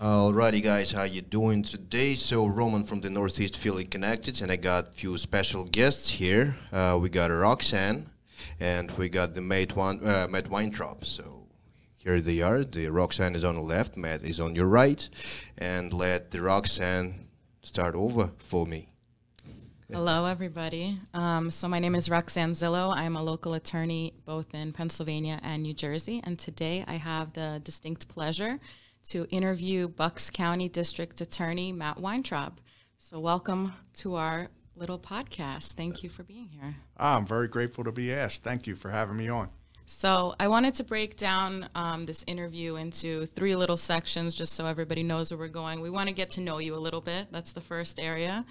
Alrighty, guys, how you doing today? So Roman from the Northeast Philly connected, and I got a few special guests here. Uh, we got Roxanne, and we got the Matt, Wan- uh, Matt Weintraub. So here they are. The Roxanne is on the left, Matt is on your right, and let the Roxanne start over for me. Hello, everybody. Um, so, my name is Roxanne Zhilo. I'm a local attorney both in Pennsylvania and New Jersey. And today I have the distinct pleasure to interview Bucks County District Attorney Matt Weintraub. So, welcome to our little podcast. Thank you for being here. I'm very grateful to be asked. Thank you for having me on. So, I wanted to break down um, this interview into three little sections just so everybody knows where we're going. We want to get to know you a little bit. That's the first area.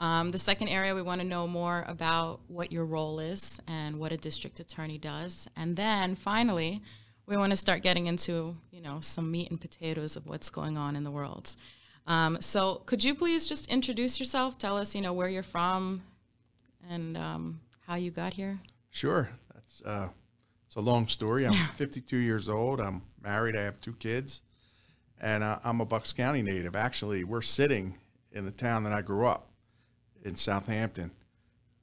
Um, the second area, we want to know more about what your role is and what a district attorney does. And then finally, we want to start getting into, you know, some meat and potatoes of what's going on in the world. Um, so could you please just introduce yourself? Tell us, you know, where you're from and um, how you got here. Sure. That's uh, it's a long story. I'm 52 years old. I'm married. I have two kids, and uh, I'm a Bucks County native. Actually, we're sitting in the town that I grew up in Southampton.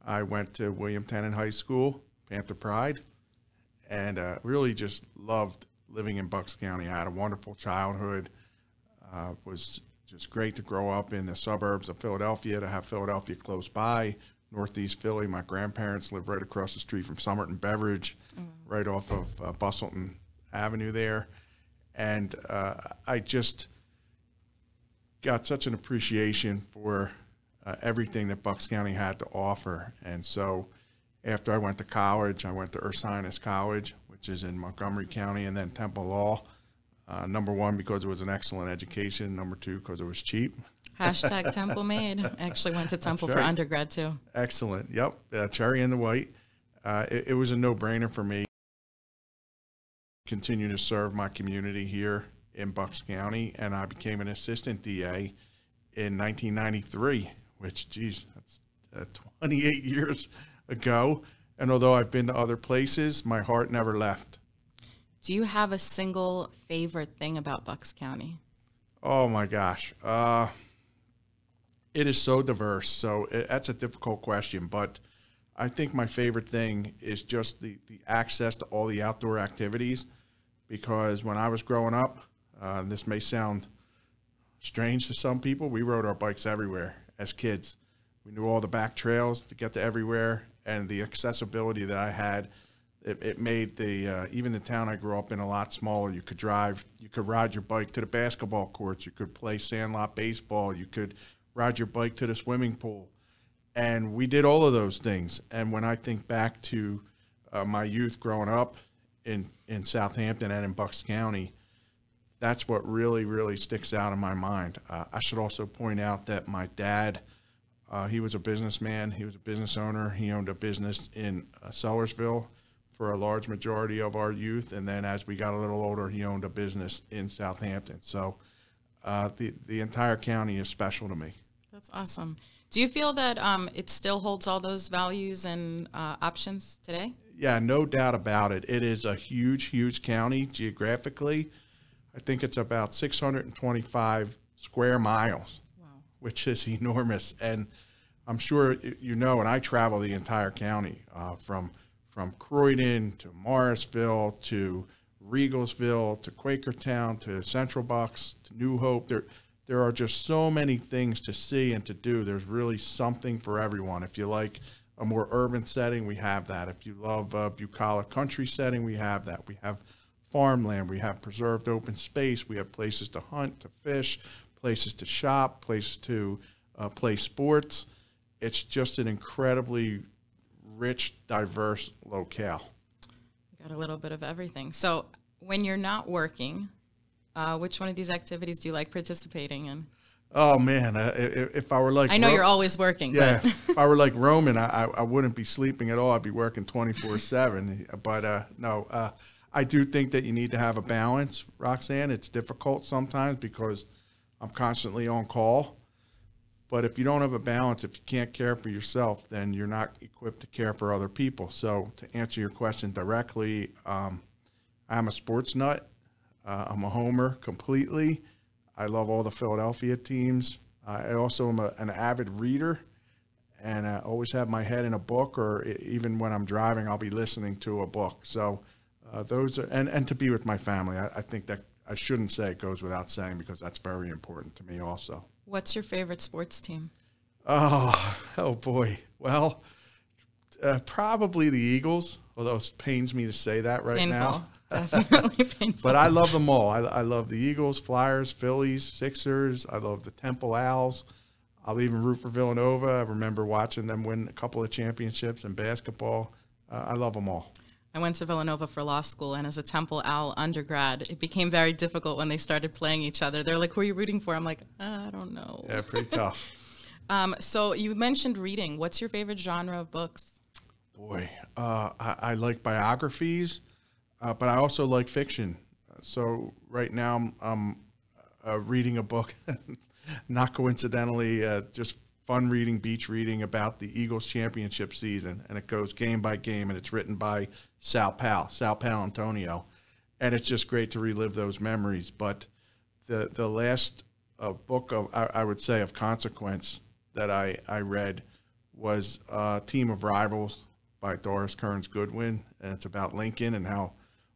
I went to William Tennent High School, Panther Pride, and uh, really just loved living in Bucks County. I had a wonderful childhood. Uh, was just great to grow up in the suburbs of Philadelphia, to have Philadelphia close by. Northeast Philly, my grandparents lived right across the street from Somerton Beverage, right off of uh, Bustleton Avenue there. And uh, I just got such an appreciation for uh, everything that Bucks County had to offer. And so after I went to college, I went to Ursinus College, which is in Montgomery County, and then Temple Law. Uh, number one, because it was an excellent education. Number two, because it was cheap. Hashtag Temple Made. I actually went to Temple for undergrad too. Excellent. Yep. Uh, cherry and the white. Uh, it, it was a no brainer for me. Continue to serve my community here in Bucks County, and I became an assistant DA in 1993, which, geez, that's uh, 28 years ago. And although I've been to other places, my heart never left. Do you have a single favorite thing about Bucks County? Oh my gosh. Uh, it is so diverse. So it, that's a difficult question, but I think my favorite thing is just the, the access to all the outdoor activities. Because when I was growing up, uh, this may sound strange to some people, we rode our bikes everywhere as kids. We knew all the back trails to get to everywhere, and the accessibility that I had, it, it made the uh, even the town I grew up in a lot smaller. You could drive, you could ride your bike to the basketball courts, you could play sandlot baseball, you could ride your bike to the swimming pool, and we did all of those things. And when I think back to uh, my youth growing up in in Southampton and in Bucks County, that's what really really sticks out in my mind. Uh, I should also point out that my dad. Uh, he was a businessman. He was a business owner. He owned a business in uh, Sellersville for a large majority of our youth, and then as we got a little older, he owned a business in Southampton. So uh, the the entire county is special to me. That's awesome. Do you feel that um, it still holds all those values and uh, options today? Yeah, no doubt about it. It is a huge, huge county geographically. I think it's about 625 square miles. Which is enormous. And I'm sure you know, and I travel the entire county uh, from from Croydon to Morrisville to Riegelsville to Quakertown to Central Bucks to New Hope. There, there are just so many things to see and to do. There's really something for everyone. If you like a more urban setting, we have that. If you love a bucolic country setting, we have that. We have farmland. We have preserved open space. We have places to hunt, to fish, places to shop, places to uh, play sports. It's just an incredibly rich, diverse locale. Got a little bit of everything. So when you're not working, uh, which one of these activities do you like participating in? Oh man, uh, if, if I were like I know Ro- you're always working, yeah, but if I were like Roman, I, I, I wouldn't be sleeping at all. I'd be working twenty four seven. But uh, no, uh, I do think that you need to have a balance, Roxanne. It's difficult sometimes because I'm constantly on call. But if you don't have a balance, if you can't care for yourself, then you're not equipped to care for other people. So to answer your question directly, um, I'm a sports nut. Uh, I'm a homer completely. I love all the Philadelphia teams. I also am a, an avid reader, and I always have my head in a book, or even when I'm driving, I'll be listening to a book. So uh, those are, and, and to be with my family. I, I think that I shouldn't say it goes without saying because that's very important to me also. What's your favorite sports team? Oh, oh boy. Well, uh, probably the Eagles, although it pains me to say that right Painful. now. Definitely painful. But I love them all. I, I love the Eagles, Flyers, Phillies, Sixers. I love the Temple Owls. I'll even root for Villanova. I remember watching them win a couple of championships in basketball. Uh, I love them all. I went to Villanova for law school, and as a Temple Owl undergrad, it became very difficult when they started playing each other. They're like, "Who are you rooting for?" I'm like, "I don't know." Yeah, pretty tough. Um, so you mentioned reading. What's your favorite genre of books? Boy, uh, I, I like biographies, uh, but I also like fiction. So right now I'm, I'm uh, reading a book, not coincidentally, uh, just fun reading, beach reading about the Eagles championship season, and it goes game by game, and it's written by Sal Pal, Sal Paolantonio, and it's just great to relive those memories. But the the last uh, book of I, I would say of consequence that I I read was uh, Team of Rivals by Doris Kearns Goodwin, and it's about Lincoln and how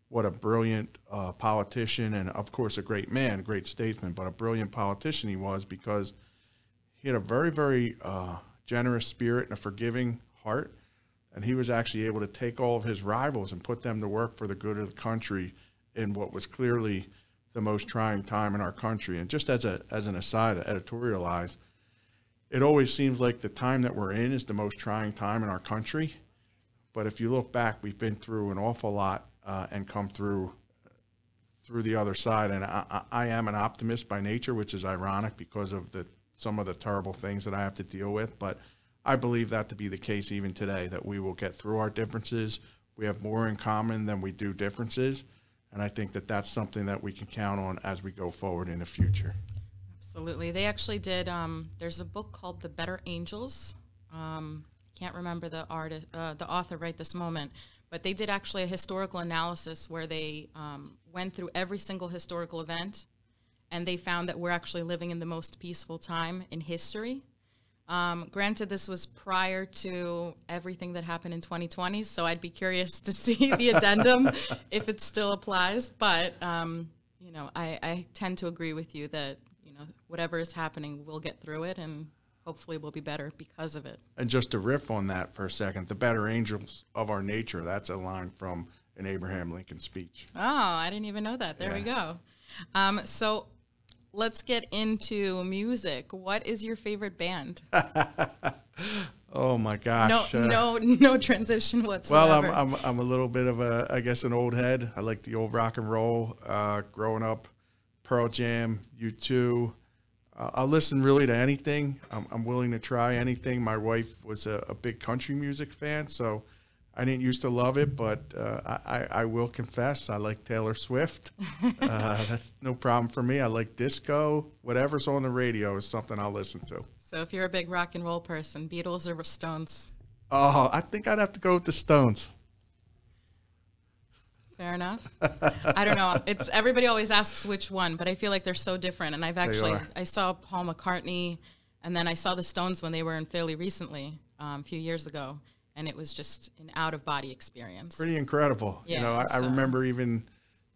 what a brilliant uh, politician and of course a great man, great statesman, but a brilliant politician he was because he had a very very uh, generous spirit and a forgiving heart, and he was actually able to take all of his rivals and put them to work for the good of the country in what was clearly the most trying time in our country. And just as a as an aside, to editorialize, it always seems like the time that we're in is the most trying time in our country. But if you look back, we've been through an awful lot uh, and come through through the other side. And I, I I am an optimist by nature, which is ironic because of the some of the terrible things that I have to deal with. But I believe that to be the case even today, that we will get through our differences. We have more in common than we do differences. And I think that that's something that we can count on as we go forward in the future. Absolutely. They actually did. Um, there's a book called The Better Angels. Um, can't remember the artist, uh, the author right this moment, but they did actually a historical analysis where they um, went through every single historical event, and they found that we're actually living in the most peaceful time in history. Um, granted, this was prior to everything that happened in 2020, so I'd be curious to see the addendum if it still applies. But um, you know, I, I tend to agree with you that you know whatever is happening, we'll get through it, and hopefully we'll be better because of it. And just to riff on that for a second, the better angels of our nature, that's a line from an Abraham Lincoln speech. Oh, I didn't even know that. There we go. Um, so let's get into music. What is your favorite band? Oh my No, gosh. uh, no, no transition whatsoever. Well, I'm, I'm, I'm a little bit of a, I guess, an old head. I like the old rock and roll. Uh, growing up, Pearl Jam, U2. Uh, I'll listen really to anything. I'm, I'm willing to try anything. My wife was a, a big country music fan, so I didn't used to love it, but uh, I, I, will confess I like Taylor Swift. uh, that's no problem for me. I like disco. Whatever's on the radio is something I'll listen to. so if you're a big rock and roll person, Beatles or Stones? Oh, I think I'd have to go with the Stones. Fair enough. I don't know. It's everybody always asks which one, but I feel like they're so different. And I've actually. I saw Paul McCartney, and then I saw the Stones when they were in Philly recently, um, a few years ago, and it was just an out of body experience. pretty incredible. you know, Yeah, I, I remember even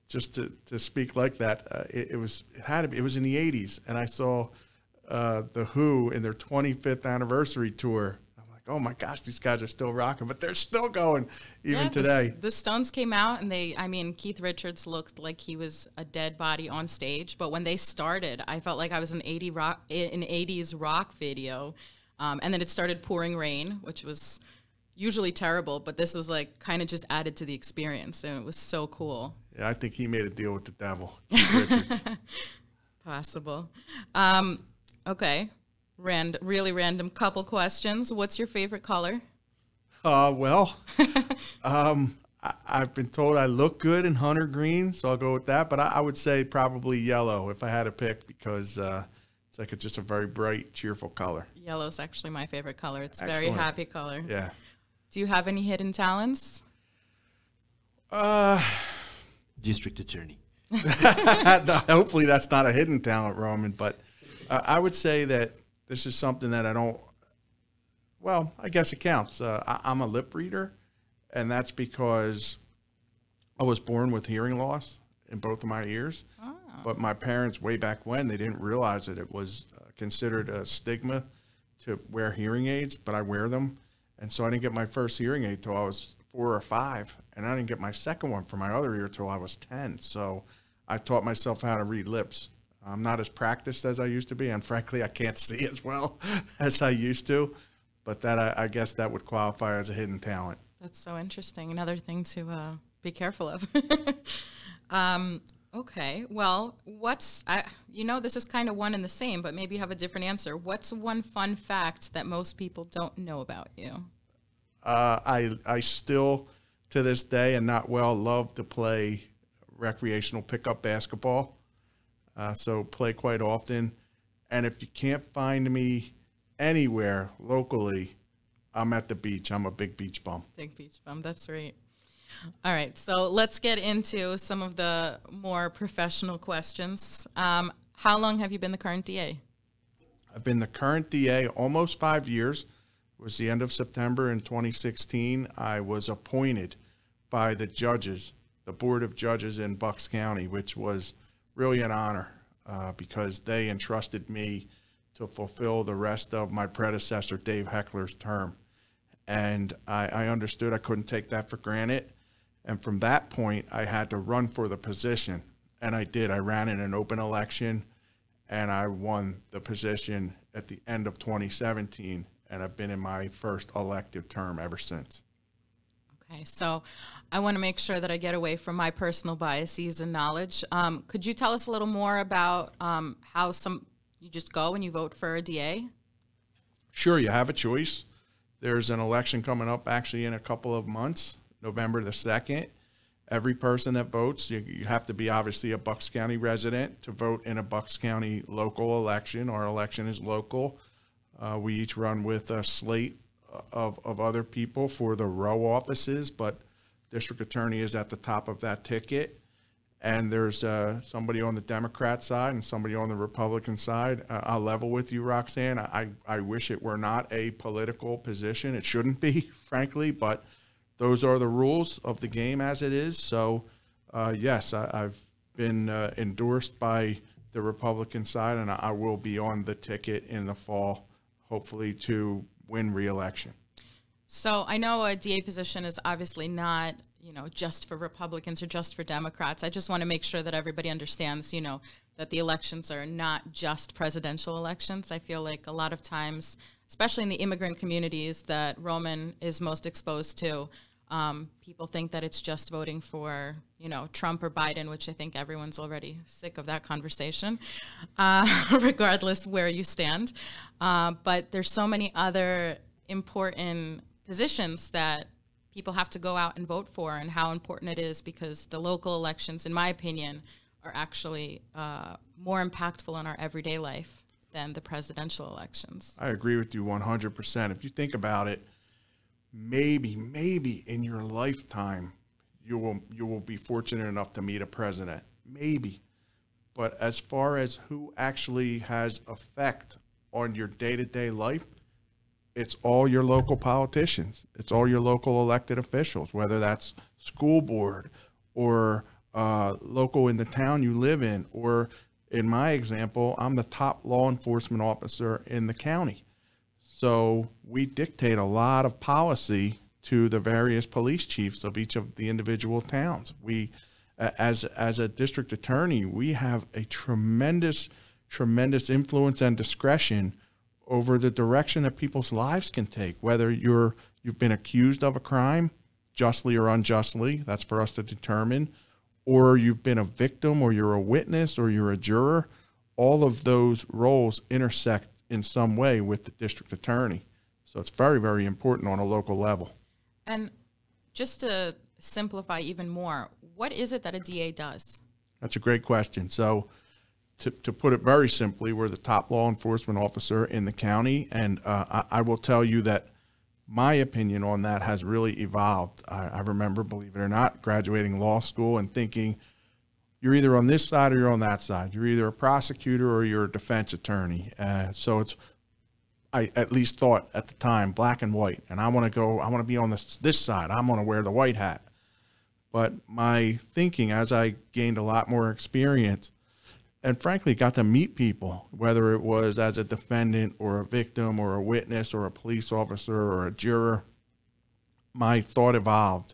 just to, to speak like that. Uh, it, it was it had to be. It was in the '80s, and I saw uh, the Who in their 25th anniversary tour. I'm like, oh my gosh, these guys are still rocking, but they're still going even Yeah, today. S- The, Stones came out and they, I mean, Keith Richards looked like he was a dead body on stage. But when they started, I felt like I was in 80 rock, an 80s rock video. Um, and then it started pouring rain, which was usually terrible, but this was like kind of just added to the experience. And it was so cool. Yeah, I think he made a deal with the devil. Possible. Um, okay. Rand- really random couple questions. What's your favorite color? Uh, well, um, I, I've been told I look good in hunter green, so I'll go with that. But I, I would say probably yellow if I had to pick because uh, it's like it's just a very bright, cheerful color. Yellow's actually my favorite color. It's a very happy color. Yeah. Do you have any hidden talents? Uh, District attorney. Hopefully, that's not a hidden talent, Roman. But uh, I would say that this is something that I don't. Well, I guess it counts. Uh, I, I'm a lip reader, and that's because I was born with hearing loss in both of my ears. But my parents, way back when, they didn't realize that it was uh, considered a stigma to wear hearing aids, but I wear them. And so I didn't get my first hearing aid till I was four or five, and I didn't get my second one for my other ear till I was 10. So I taught myself how to read lips. I'm not as practiced as I used to be, and frankly, I can't see as well as I used to. But that I, I guess that would qualify as a hidden talent. That's so interesting. Another thing to uh, be careful of. um, okay. Well, what's I? You know, this is kind of one and the same, but maybe you have a different answer. What's one fun fact that most people don't know about you? Uh, I I still to this day and not well love to play recreational pickup basketball. Uh, so play quite often, and if you can't find me anywhere locally, I'm at the beach. I'm a big beach bum. Big beach bum. That's right. All right. So let's get into some of the more professional questions. Um, how long have you been the current DA? I've been the current DA almost five years. It was the end of September in 2016. I was appointed by the judges, the Board of Judges in Bucks County, which was really an honor uh, because they entrusted me to fulfill the rest of my predecessor, Dave Heckler's term. And I, I understood I couldn't take that for granted. And from that point, I had to run for the position. And I did. I ran in an open election and I won the position at the end of 2017. And I've been in my first elective term ever since. Okay, so I want to make sure that I get away from my personal biases and knowledge. Um, could you tell us a little more about um, how some you just go and you vote for a DA? Sure, you have a choice. There's an election coming up actually in a couple of months, November the 2nd. Every person that votes, you, you have to be obviously a Bucks County resident to vote in a Bucks County local election. Our election is local. Uh, we each run with a slate of, of other people for the row offices, but district attorney is at the top of that ticket. And there's uh, somebody on the Democrat side and somebody on the Republican side. Uh, I'll level with you, Roxanne. I, I wish it were not a political position. It shouldn't be, frankly, but those are the rules of the game as it is. So, uh, yes, I, have been uh, endorsed by the Republican side, and I will be on the ticket in the fall, hopefully, to win reelection. So I know a DA position is obviously not, you know, just for Republicans or just for Democrats. I just want to make sure that everybody understands, you know, that the elections are not just presidential elections. I feel like a lot of times, especially in the immigrant communities that Roman is most exposed to, um, people think that it's just voting for, you know, Trump or Biden, which I think everyone's already sick of that conversation, uh, regardless where you stand. Uh, but there's so many other important positions that people have to go out and vote for, and how important it is because the local elections, in my opinion, are actually uh, more impactful in our everyday life than the presidential elections. I agree with you 100%. If you think about it, maybe, maybe in your lifetime, you will you will be fortunate enough to meet a president. Maybe. But as far as who actually has effect on your day-to-day life, it's all your local politicians. It's all your local elected officials, whether that's school board or uh, local in the town you live in, or in my example, I'm the top law enforcement officer in the county. So we dictate a lot of policy to the various police chiefs of each of the individual towns. We, as as a district attorney, we have a tremendous, tremendous influence and discretion over the direction that people's lives can take. Whether you're you've been accused of a crime, justly or unjustly, that's for us to determine, or you've been a victim, or you're a witness, or you're a juror. All of those roles intersect in some way with the district attorney. So it's very, very important on a local level. And just to simplify even more, what is it that a DA does? That's a great question. So, to, to put it very simply, we're the top law enforcement officer in the county. And uh, I, I, will tell you that my opinion on that has really evolved. I, I remember, believe it or not, graduating law school and thinking you're either on this side or you're on that side. You're either a prosecutor or you're a defense attorney. Uh, so it's, I at least thought at the time, black and white. And I want to go, I want to be on this, this side. I'm going to wear the white hat. But my thinking as I gained a lot more experience and frankly got to meet people, whether it was as a defendant or a victim or a witness or a police officer or a juror, my thought evolved.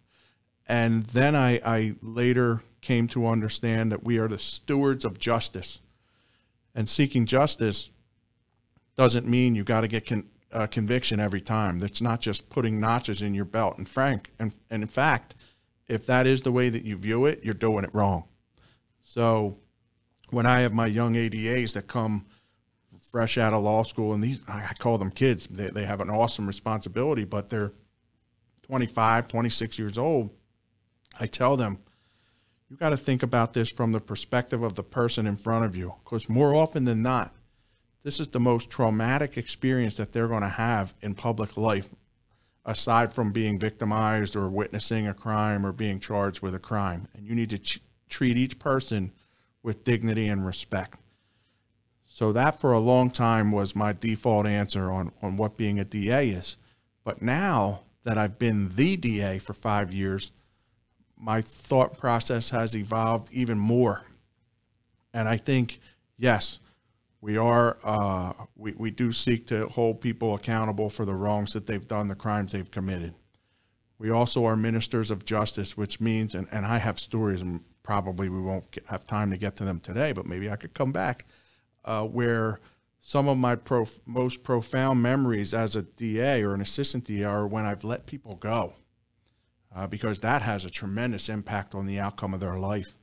And then I, I later came to understand that we are the stewards of justice. And seeking justice doesn't mean you got to get con, uh, conviction every time. That's not just putting notches in your belt. And frank, and, and in fact, if that is the way that you view it, you're doing it wrong. So when I have my young ADAs that come fresh out of law school, and these I call them kids, they, they have an awesome responsibility, but they're 25, 26 years old. I tell them, you got to think about this from the perspective of the person in front of you. Because more often than not, this is the most traumatic experience that they're going to have in public life, aside from being victimized or witnessing a crime or being charged with a crime. And you need to ch- treat each person with dignity and respect. So that for a long time was my default answer on, on what being a DA is. But now that I've been the DA for five years, my thought process has evolved even more. And I think, yes, we are, uh, we, we do seek to hold people accountable for the wrongs that they've done, the crimes they've committed. We also are ministers of justice, which means, and, and I have stories, and probably we won't get, have time to get to them today, but maybe I could come back, uh, where some of my prof- most profound memories as a DA or an assistant DA are when I've let people go uh, because that has a tremendous impact on the outcome of their life.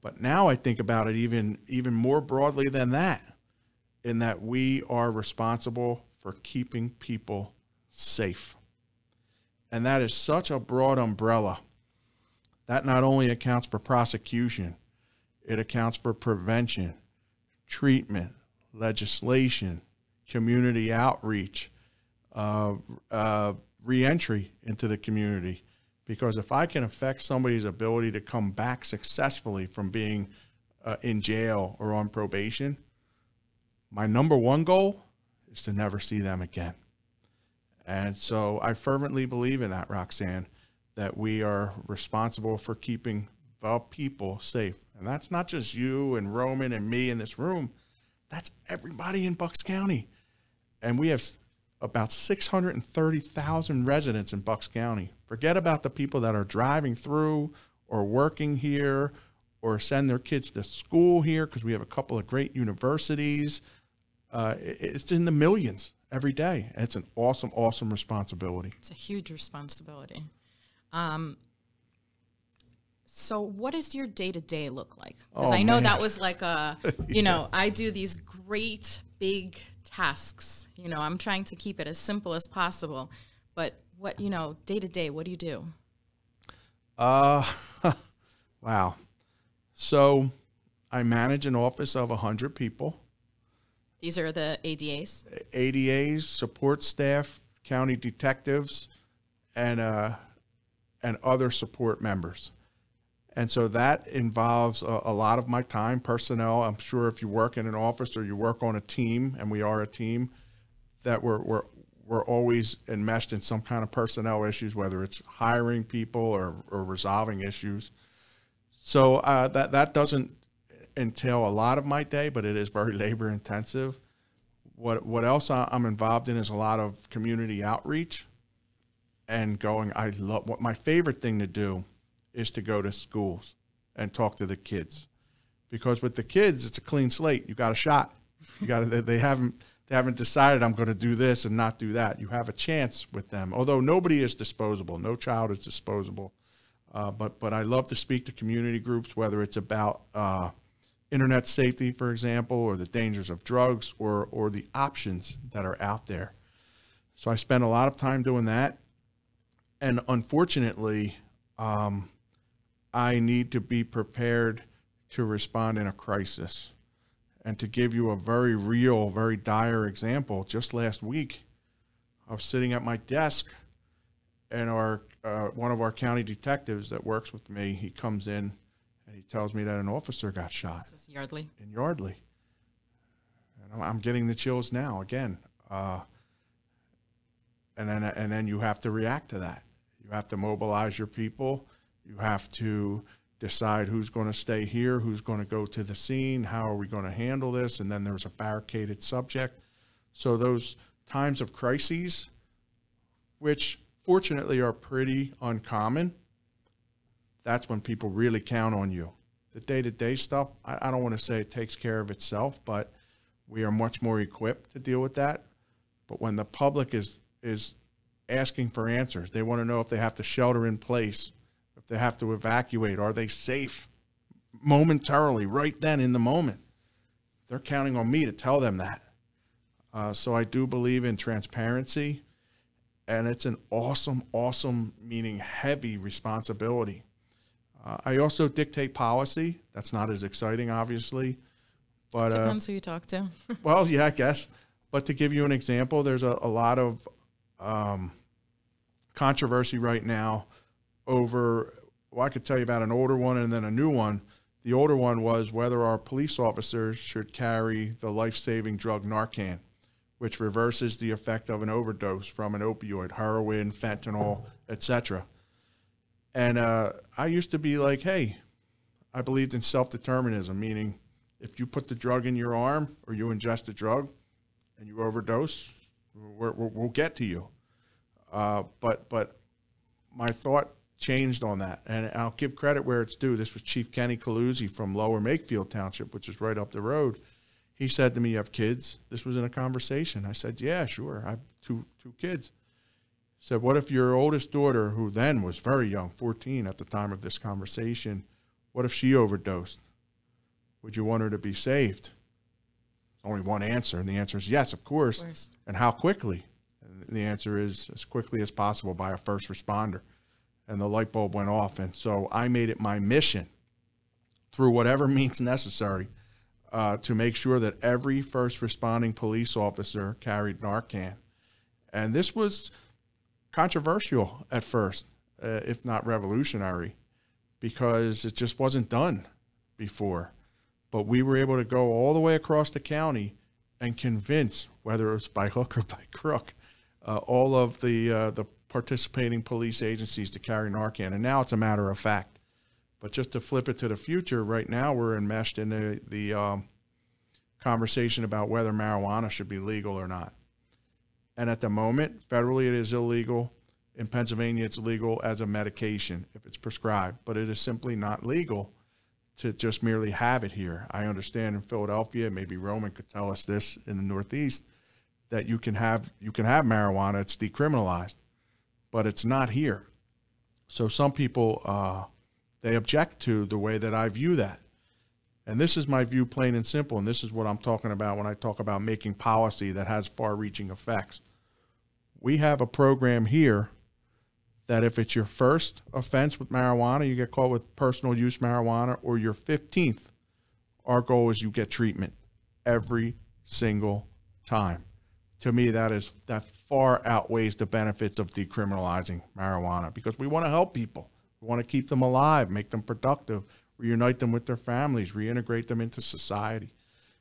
But now I think about it even even more broadly than that, in that we are responsible for keeping people safe. And that is such a broad umbrella. That not only accounts for prosecution, it accounts for prevention, treatment, legislation, community outreach, uh, uh, reentry into the community, because if I can affect somebody's ability to come back successfully from being uh, in jail or on probation, my number one goal is to never see them again. And so I fervently believe in that, Roxanne, that we are responsible for keeping the people safe. And that's not just you and Roman and me in this room, that's everybody in Bucks County. And we have about 630,000 residents in Bucks County. Forget about the people that are driving through or working here or send their kids to school here because we have a couple of great universities. Uh, it's in the millions every day. It's an awesome, awesome responsibility. It's a huge responsibility. Um, so, what does your day to day look like? Because Oh, I know man. that was like a, you know, I do these great big tasks. You know, I'm trying to keep it as simple as possible. But what, you know, day to day, what do you do? Uh, wow. So I manage an office of 100 people, These are the ADAs. ADAs, support staff, county detectives, and, uh, and other support members. And so that involves a, a lot of my time, personnel. I'm sure if you work in an office or you work on a team, and we are a team, that we're, we're, we're always enmeshed in some kind of personnel issues, whether it's hiring people or, or resolving issues. So uh, that, that doesn't entail a lot of my day, but it is very labor intensive. What, what else I'm involved in is a lot of community outreach and going. I love what my favorite thing to do is to go to schools and talk to the kids because with the kids it's a clean slate. You got a shot. You got they, haven't they haven't decided I'm going to do this and not do that. You have a chance with them. Although nobody is disposable, no child is disposable. Uh, but but I love to speak to community groups, whether it's about uh, internet safety, for example, or the dangers of drugs, or or the options that are out there. So I spend a lot of time doing that, and unfortunately, um, I need to be prepared to respond in a crisis. And to give you a very real, very dire example, just last week, I was sitting at my desk, and our uh, one of our county detectives that works with me, he comes in, and he tells me that an officer got shot This is Yardley. in Yardley. And I'm, I'm getting the chills now again. Uh, and then and then you have to react to that. You have to mobilize your people. You have to decide who's going to stay here, who's going to go to the scene, how are we going to handle this, and then there's a barricaded subject. So those times of crises, which fortunately are pretty uncommon, that's when people really count on you. The day to day stuff, I, I don't want to say it takes care of itself, but we are much more equipped to deal with that. But when the public is is asking for answers, they want to know if they have to shelter in place, if they have to evacuate, are they safe momentarily, right then in the moment. They're counting on me to tell them that. Uh, so I do believe in transparency, and it's an awesome, awesome, meaning heavy responsibility. Uh, I also dictate policy. That's not as exciting, obviously, but uh, Depends who you talk to. well, yeah, I guess. But to give you an example, there's a, a lot of um, controversy right now over. Well, I could tell you about an older one and then a new one. The older one was whether our police officers should carry the life-saving drug Narcan, which reverses the effect of an overdose from an opioid, heroin, fentanyl, etc. And uh, I used to be like, hey, I believed in self-determinism, meaning if you put the drug in your arm or you ingest a drug and you overdose, we're, we'll get to you. Uh, but but my thought changed on that, and I'll give credit where it's due. This was Chief Kenny Coluzzi from Lower Makefield Township, which is right up the road. He said to me, "You have kids?" This was in a conversation. I said, "Yeah, sure. I have two two kids." He said, "What if your oldest daughter, who then was very young, 14 at the time of this conversation, what if she overdosed? Would you want her to be saved?" Only one answer, and the answer is yes, of course. Of course. And how quickly? The answer is as quickly as possible by a first responder. And the light bulb went off. And so I made it my mission through whatever means necessary uh, to make sure that every first responding police officer carried Narcan. And this was controversial at first, uh, if not revolutionary, because it just wasn't done before. But we were able to go all the way across the county and convince, whether it was by hook or by crook, uh, all of the uh, the participating police agencies to carry Narcan. And now it's a matter of fact. But just to flip it to the future, right now we're enmeshed in the, the um, conversation about whether marijuana should be legal or not. And at the moment, federally it is illegal. In Pennsylvania, it's legal as a medication if it's prescribed, but it is simply not legal to just merely have it here. I understand in Philadelphia, maybe Roman could tell us this in the Northeast, that you can have you can have marijuana. It's decriminalized, but it's not here. So some people uh, they object to the way that I view that, and this is my view, plain and simple. And this is what I'm talking about when I talk about making policy that has far-reaching effects. We have a program here that if it's your first offense with marijuana, you get caught with personal use marijuana, or your 15th, our goal is you get treatment every single time. To me, that is that far outweighs the benefits of decriminalizing marijuana because we want to help people. We want to keep them alive, make them productive, reunite them with their families, reintegrate them into society.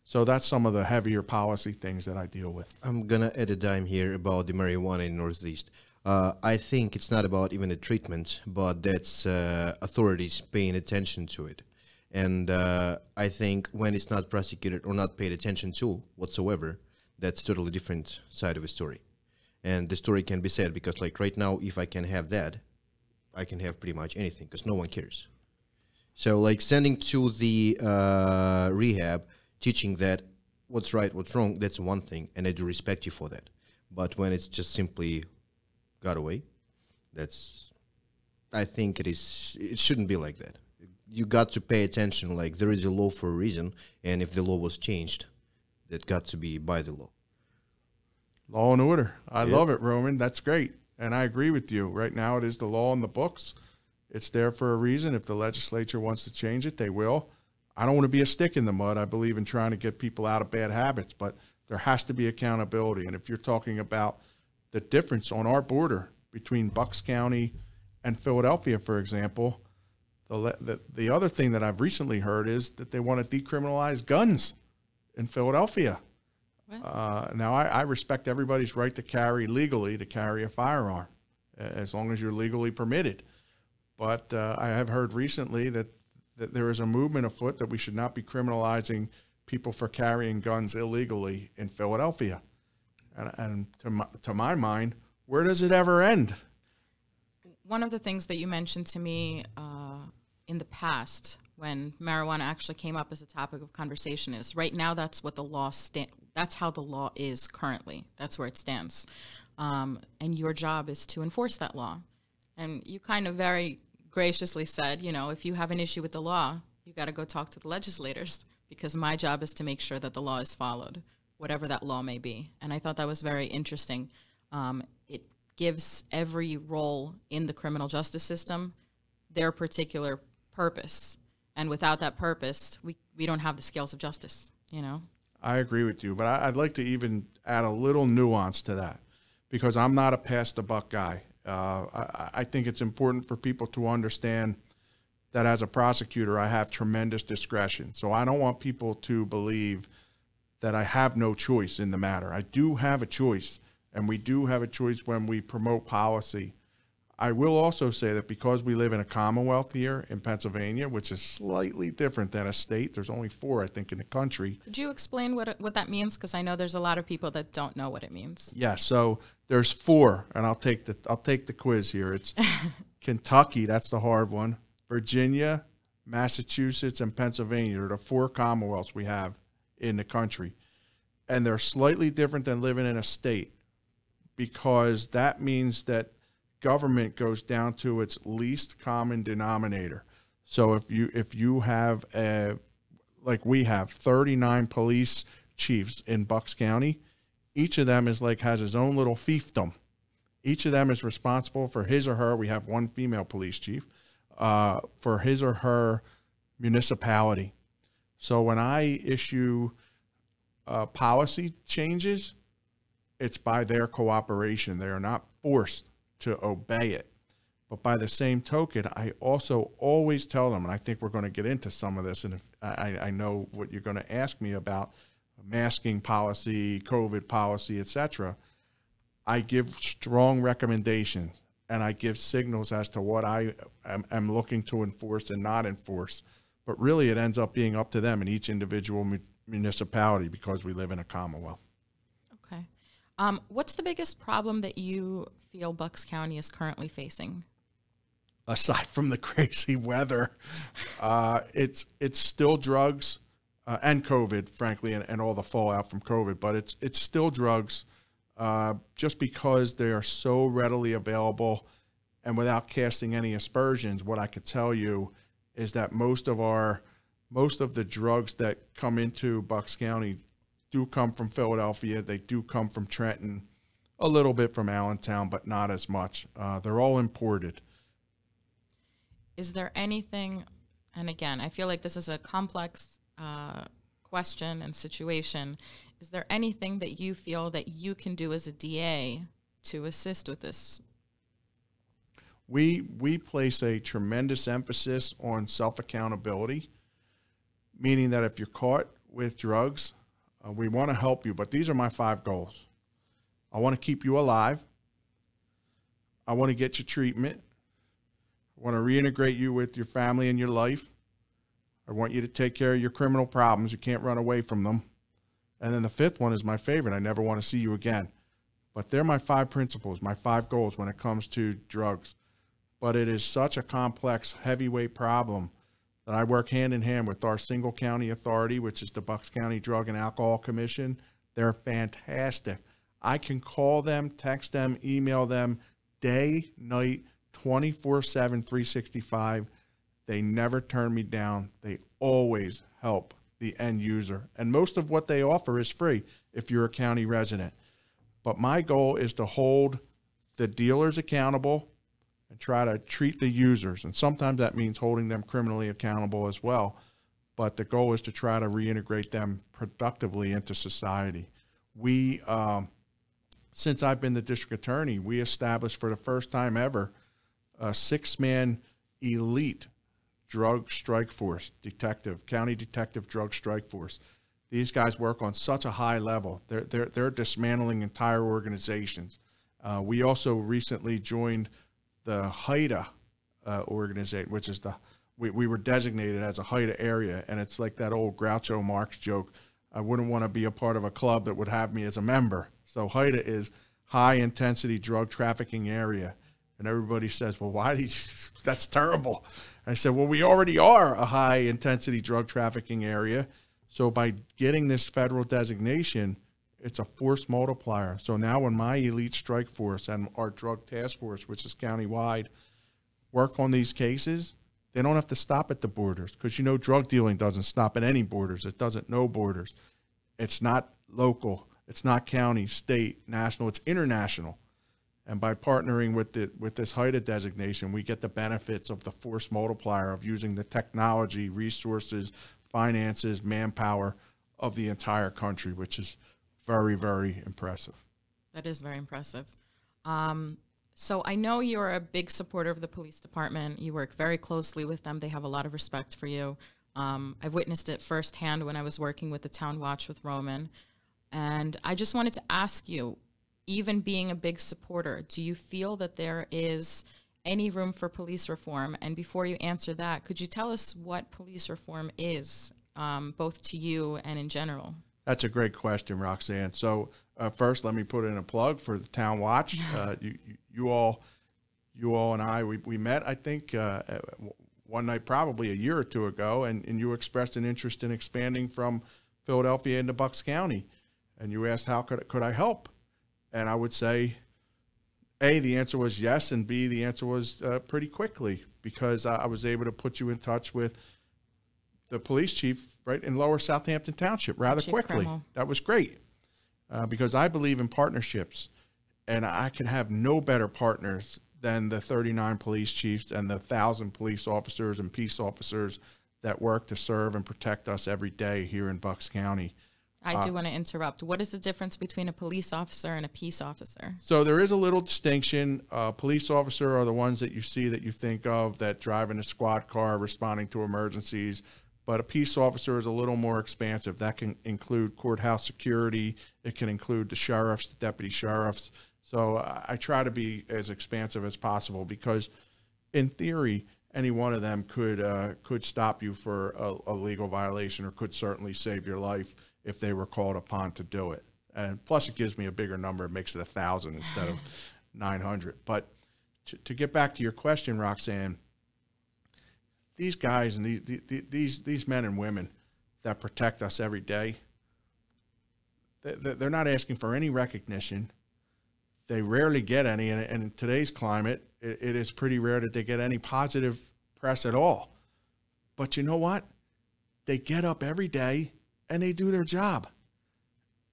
So that's some of the heavier policy things that I deal with. I'm gonna add a dime here about the marijuana in Northeast. Uh, I think it's not about even the treatment, but that's uh, authorities paying attention to it. And uh, I think when it's not prosecuted or not paid attention to whatsoever, that's totally different side of a story. And the story can be said because, like right now, if I can have that, I can have pretty much anything because no one cares. So, like sending to the uh, rehab, teaching that what's right, what's wrong, that's one thing, and I do respect you for that. But when it's just simply got away, that's, I think it is, it shouldn't be like that. You got to pay attention, like there is a law for a reason, and if the law was changed, that got to be by the law. Law and order. I Yeah. love it, Roman. That's great. And I agree with you. Right now, it is the law in the books. It's there for a reason. If the legislature wants to change it, they will. I don't want to be a stick in the mud. I believe in trying to get people out of bad habits, but there has to be accountability. And if you're talking about the difference on our border between Bucks County and Philadelphia, for example, The, the the other thing that I've recently heard is that they want to decriminalize guns in Philadelphia. Uh, now, I, I respect everybody's right to carry legally to carry a firearm, as long as you're legally permitted. But uh, I have heard recently that, that there is a movement afoot that we should not be criminalizing people for carrying guns illegally in Philadelphia. And, and to, my, to my mind, where does it ever end? One of the things that you mentioned to me uh, in the past when marijuana actually came up as a topic of conversation is right now that's what the law sta- that's how the law is currently. That's where it stands. Um, and your job is to enforce that law. And you kind of very graciously said you know if you have an issue with the law you got to go talk to the legislators because my job is to make sure that the law is followed whatever that law may be. And i thought that was very interesting. Um, it gives every role in the criminal justice system their particular purpose. And without that purpose, we, we don't have the scales of justice, you know? I agree with you, but I, I'd like to even add a little nuance to that because I'm not a pass the buck guy. Uh, I, I think it's important for people to understand that as a prosecutor, I have tremendous discretion. So I don't want people to believe that I have no choice in the matter. I do have a choice, and we do have a choice when we promote policy. I will also say that because we live in a commonwealth here in Pennsylvania, which is slightly different than a state, there's only four, I think, in the country. Could you explain what, it- what that means? Because I know there's a lot of people that don't know what it means. Yeah, so there's four, and I'll take the I'll take the quiz here. It's Kentucky, that's the hard one. Virginia, Massachusetts, and Pennsylvania are the four commonwealths we have in the country. And they're slightly different than living in a state because that means that government goes down to its least common denominator. So if you if you have a like we have 39 police chiefs in Bucks County, each of them is like has his own little fiefdom. Each of them is responsible for his or her. We have one female police chief uh, for his or her municipality. So when I issue uh, policy changes, it's by their cooperation. They are not forced to obey it. But by the same token, I also always tell them, and I think we're going to get into some of this, and if, I, I know what you're going to ask me about masking policy, COVID policy, etc. I give strong recommendations and I give signals as to what I am, am looking to enforce and not enforce. But really, it ends up being up to them in each individual mu- municipality because we live in a commonwealth. Um, what's the biggest problem that you feel Bucks County is currently facing? aside from the crazy weather, uh, it's it's still drugs uh, and COVID, frankly, and, and all the fallout from COVID. But it's it's still drugs, uh, just because they are so readily available, and without casting any aspersions. What I could tell you is that most of our most of the drugs that come into Bucks County do come from Philadelphia. They do come from Trenton, a little bit from Allentown, but not as much. Uh, they're all imported. Is there anything, and again, I feel like this is a complex uh, question and situation. Is there anything that you feel that you can do as a DA to assist with this? we we place a tremendous emphasis on self accountability, meaning that if you're caught with drugs, uh, we want to help you. But these are my five goals. I want to keep you alive. I want to get you treatment. I want to reintegrate you with your family and your life. I want you to take care of your criminal problems. You can't run away from them. And then the fifth one is my favorite. I never want to see you again. But they're my five principles, my five goals when it comes to drugs but it is such a complex, heavyweight problem that I work hand in hand with our single county authority, which is the Bucks County Drug and Alcohol Commission. They're fantastic. I can call them, text them, email them day, night, 24 7, 365. They never turn me down. They always help the end user. And most of what they offer is free if you're a county resident. But my goal is to hold the dealers accountable and try to treat the users. And sometimes that means holding them criminally accountable as well. But the goal is to try to reintegrate them productively into society. We, um, since I've been the district attorney, we established for the first time ever a six man elite Drug Strike Force, detective, county detective drug strike force. These guys work on such a high level. They're, they're, they're dismantling entire organizations. Uh, we also recently joined the HIDTA uh, organization, which is the, we, we were designated as a HIDTA area. And it's like that old Groucho Marx joke. I wouldn't want to be a part of a club that would have me as a member. So HIDTA is high intensity drug trafficking area. And everybody says, well, why? You, that's terrible. And I said, well, we already are a high intensity drug trafficking area. So by getting this federal designation, it's a force multiplier. So now when my elite strike force and our drug task force, which is countywide, work on these cases, they don't have to stop at the borders because you know drug dealing doesn't stop at any borders. It doesn't know borders. It's not local. It's not county, state, national. It's international. And by partnering with the with this HIDTA designation, we get the benefits of the force multiplier of using the technology, resources, finances, manpower of the entire country, which is very, very impressive. That is very impressive. Um, so I know you're a big supporter of the police department. You work very closely with them. They have a lot of respect for you. Um, I've witnessed it firsthand when I was working with the town watch with Roman. And I just wanted to ask you, even being a big supporter, do you feel that there is any room for police reform? And before you answer that, could you tell us what police reform is, um, both to you and in general? That's a great question, Roxanne. So uh, first, let me put in a plug for the Town Watch. Uh, you, you, all, you all, and I, we, we met. I think uh, one night, probably a year or two ago, and, and you expressed an interest in expanding from Philadelphia into Bucks County, and you asked how could could I help, and I would say, a the answer was yes, and b the answer was uh, pretty quickly because I was able to put you in touch with the police chief right in Lower Southampton Township rather chief quickly. Kreml. That was great uh, because I believe in partnerships, and I can have no better partners than the 39 police chiefs and the thousand police officers and peace officers that work to serve and protect us every day here in Bucks County. I do uh, want to interrupt. What is the difference between a police officer and a peace officer? So there is a little distinction. Uh, police officer are the ones that you see that you think of that drive in a squad car responding to emergencies but a peace officer is a little more expansive. That can include courthouse security. It can include the sheriffs, the deputy sheriffs. So I try to be as expansive as possible because, in theory, any one of them could uh, could stop you for a, a, legal violation or could certainly save your life if they were called upon to do it. And plus, it gives me a bigger number. It makes it a thousand instead of nine hundred. But to, to get back to your question, Roxanne these guys and these, these, these men and women that protect us every day, they're not asking for any recognition. They rarely get any. And in today's climate, it is pretty rare that they get any positive press at all. But you know what? They get up every day and they do their job.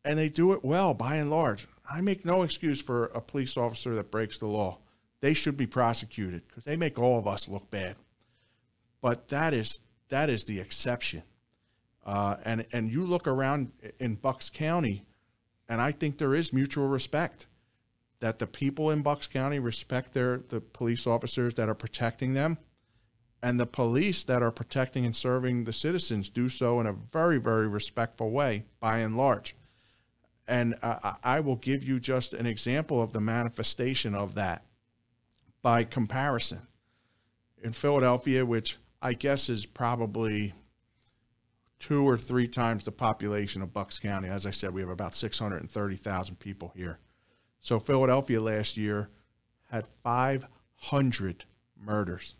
And they do it well by and large. I make no excuse for a police officer that breaks the law. They should be prosecuted because they make all of us look bad but that is that is the exception. Uh, and and you look around in Bucks County, and I think there is mutual respect that the people in Bucks County respect their the police officers that are protecting them, and the police that are protecting and serving the citizens do so in a very very respectful way by and large. And I, I will give you just an example of the manifestation of that by comparison. In Philadelphia, which I guess is probably two or three times the population of Bucks County. As I said, we have about 630,000 people here. So Philadelphia last year had 500 murders.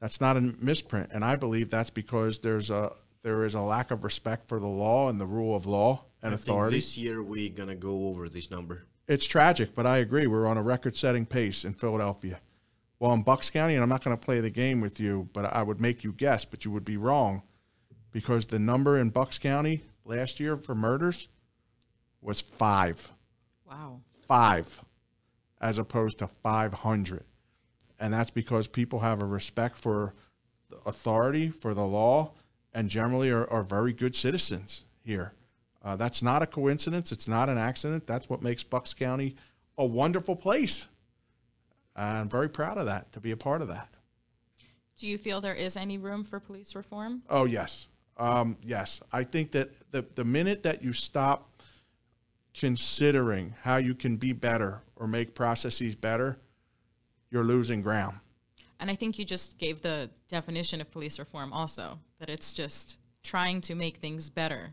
That's not a misprint, and I believe that's because there's a there is a lack of respect for the law and the rule of law and I authority. this year we're gonna go over this number. It's tragic, but I agree. We're on a record-setting pace in Philadelphia. Well, in Bucks County, and I'm not going to play the game with you, but I would make you guess, but you would be wrong because the number in Bucks County last year for murders was five. Wow. Five, as opposed to 500. And that's because people have a respect for authority, for the law, and generally are, are very good citizens here. Uh, that's not a coincidence. It's not an accident. That's what makes Bucks County a wonderful place. I'm very proud of that, to be a part of that. Do you feel there is any room for police reform? Oh yes, um, yes. I think that the the minute that you stop considering how you can be better or make processes better, you're losing ground. And I think you just gave the definition of police reform also, that it's just trying to make things better.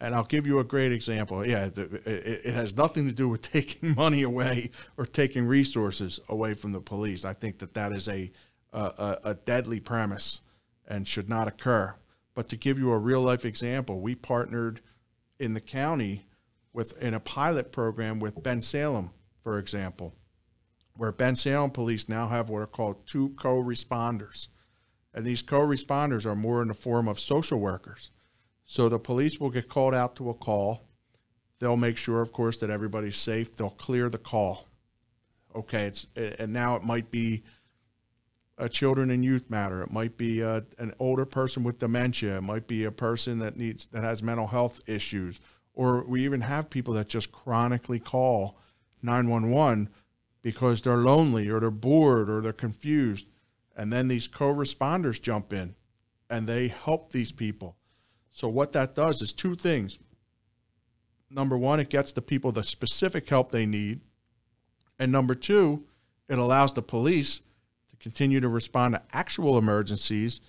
And I'll give you a great example. Yeah, it, it, it has nothing to do with taking money away or taking resources away from the police. I think that that is a a, a deadly premise and should not occur. But to give you a real life example, we partnered in the county with in a pilot program with Bensalem, for example, where Bensalem police now have what are called two co-responders. And these co-responders are more in the form of social workers. So the police will get called out to a call. They'll make sure, of course, that everybody's safe. They'll clear the call. Okay, it's and now it might be a children and youth matter. It might be a, an older person with dementia. It might be a person that needs that has mental health issues, or we even have people that just chronically call 911 because they're lonely or they're bored or they're confused, and then these co-responders jump in and they help these people. So what that does is two things. Number one, it gets the people the specific help they need, and number two, it allows the police to continue to respond to actual emergencies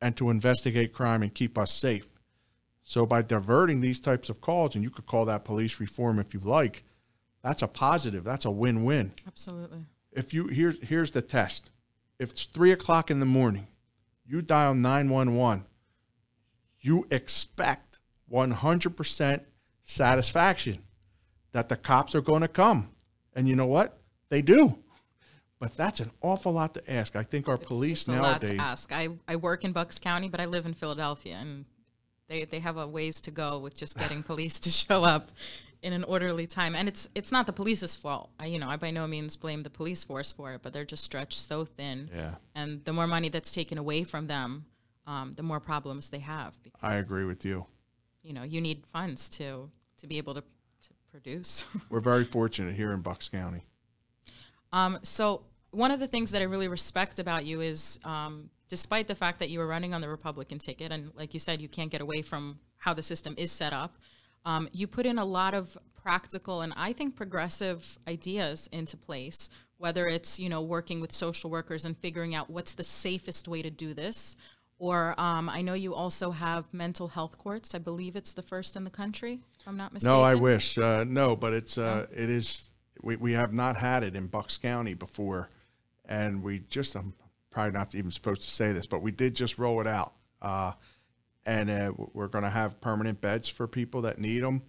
and to investigate crime and keep us safe. So by diverting these types of calls, and you could call that police reform if you like, that's a positive. That's a win-win. Absolutely. If you here's here's the test. If it's three o'clock in the morning, you dial nine one one. You expect one hundred percent satisfaction that the cops are going to come, and you know what? They do. But that's an awful lot to ask. I think our police it's a nowadays. lot to ask. I, I work in Bucks County, but I live in Philadelphia, and they, they have a ways to go with just getting police to show up in an orderly time. And it's it's not the police's fault. I, you know, I by no means blame the police force for it, but they're just stretched so thin. Yeah. And the more money that's taken away from them, um, the more problems they have. Because, I agree with you. You know, you need funds to to be able to, to produce. We're very fortunate here in Bucks County. Um, so one of the things that I really respect about you is, um, despite the fact that you were running on the Republican ticket, and like you said, you can't get away from how the system is set up. Um, you put in a lot of practical and I think progressive ideas into place. Whether it's you know working with social workers and figuring out what's the safest way to do this, or um, I know you also have mental health courts. I believe it's the first in the country, if I'm not mistaken. No, I wish. Uh, no, but it's uh, it is. We, we have not had it in Bucks County before, and we just I'm probably not even supposed to say this, but we did just roll it out, uh, and uh, we're going to have permanent beds for people that need them.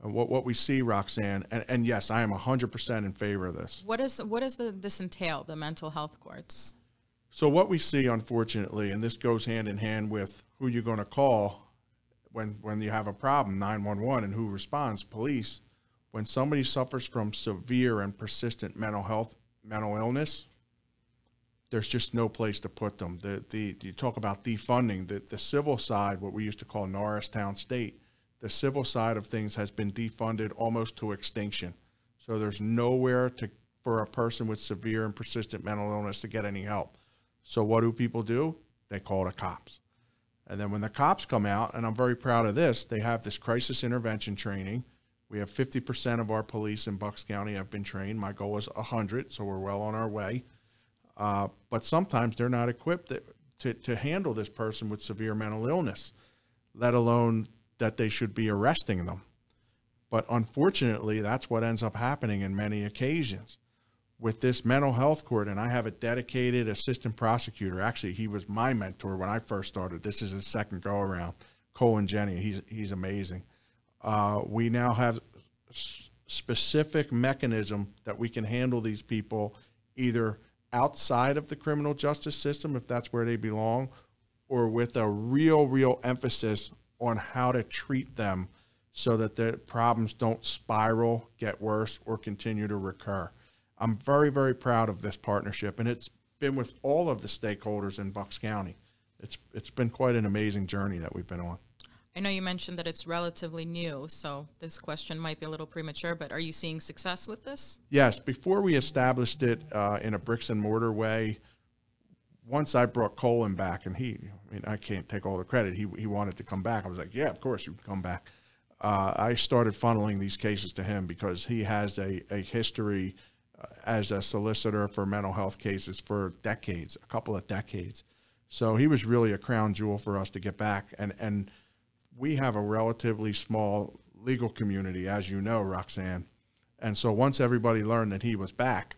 what what we see, Roxanne, and, and yes, I am hundred percent in favor of this. What is what does the, this entail? The mental health courts. So what we see, unfortunately, and this goes hand in hand with who you're going to call when when you have a problem, 911, and who responds, police. When somebody suffers from severe and persistent mental health, mental illness, there's just no place to put them. The the you talk about defunding the the civil side, what we used to call Norristown State, the civil side of things has been defunded almost to extinction. So there's nowhere to for a person with severe and persistent mental illness to get any help. So what do people do? They call the cops. And then when the cops come out, and I'm very proud of this, they have this crisis intervention training. We have 50% of our police in Bucks County have been trained. My goal is 100, so we're well on our way. Uh, but sometimes they're not equipped to, to handle this person with severe mental illness, let alone that they should be arresting them. But unfortunately, that's what ends up happening in many occasions with this mental health court, and I have a dedicated assistant prosecutor. Actually, he was my mentor when I first started. This is his second go around. Colin Jenny, he's he's amazing. Uh, we now have specific mechanism that we can handle these people either outside of the criminal justice system, if that's where they belong, or with a real, real emphasis on how to treat them so that the problems don't spiral, get worse, or continue to recur. I'm very, very proud of this partnership, and it's been with all of the stakeholders in Bucks County. It's it's been quite an amazing journey that we've been on. I know you mentioned that it's relatively new, so this question might be a little premature, but are you seeing success with this? Yes, before we established it uh, in a bricks and mortar way, once I brought Colin back, and he, I mean, I can't take all the credit. He he wanted to come back. I was like, yeah, of course you can come back. Uh, I started funneling these cases to him because he has a, a history as a solicitor for mental health cases for decades, a couple of decades. So he was really a crown jewel for us to get back. And, and we have a relatively small legal community, as you know, Roxanne. And so once everybody learned that he was back,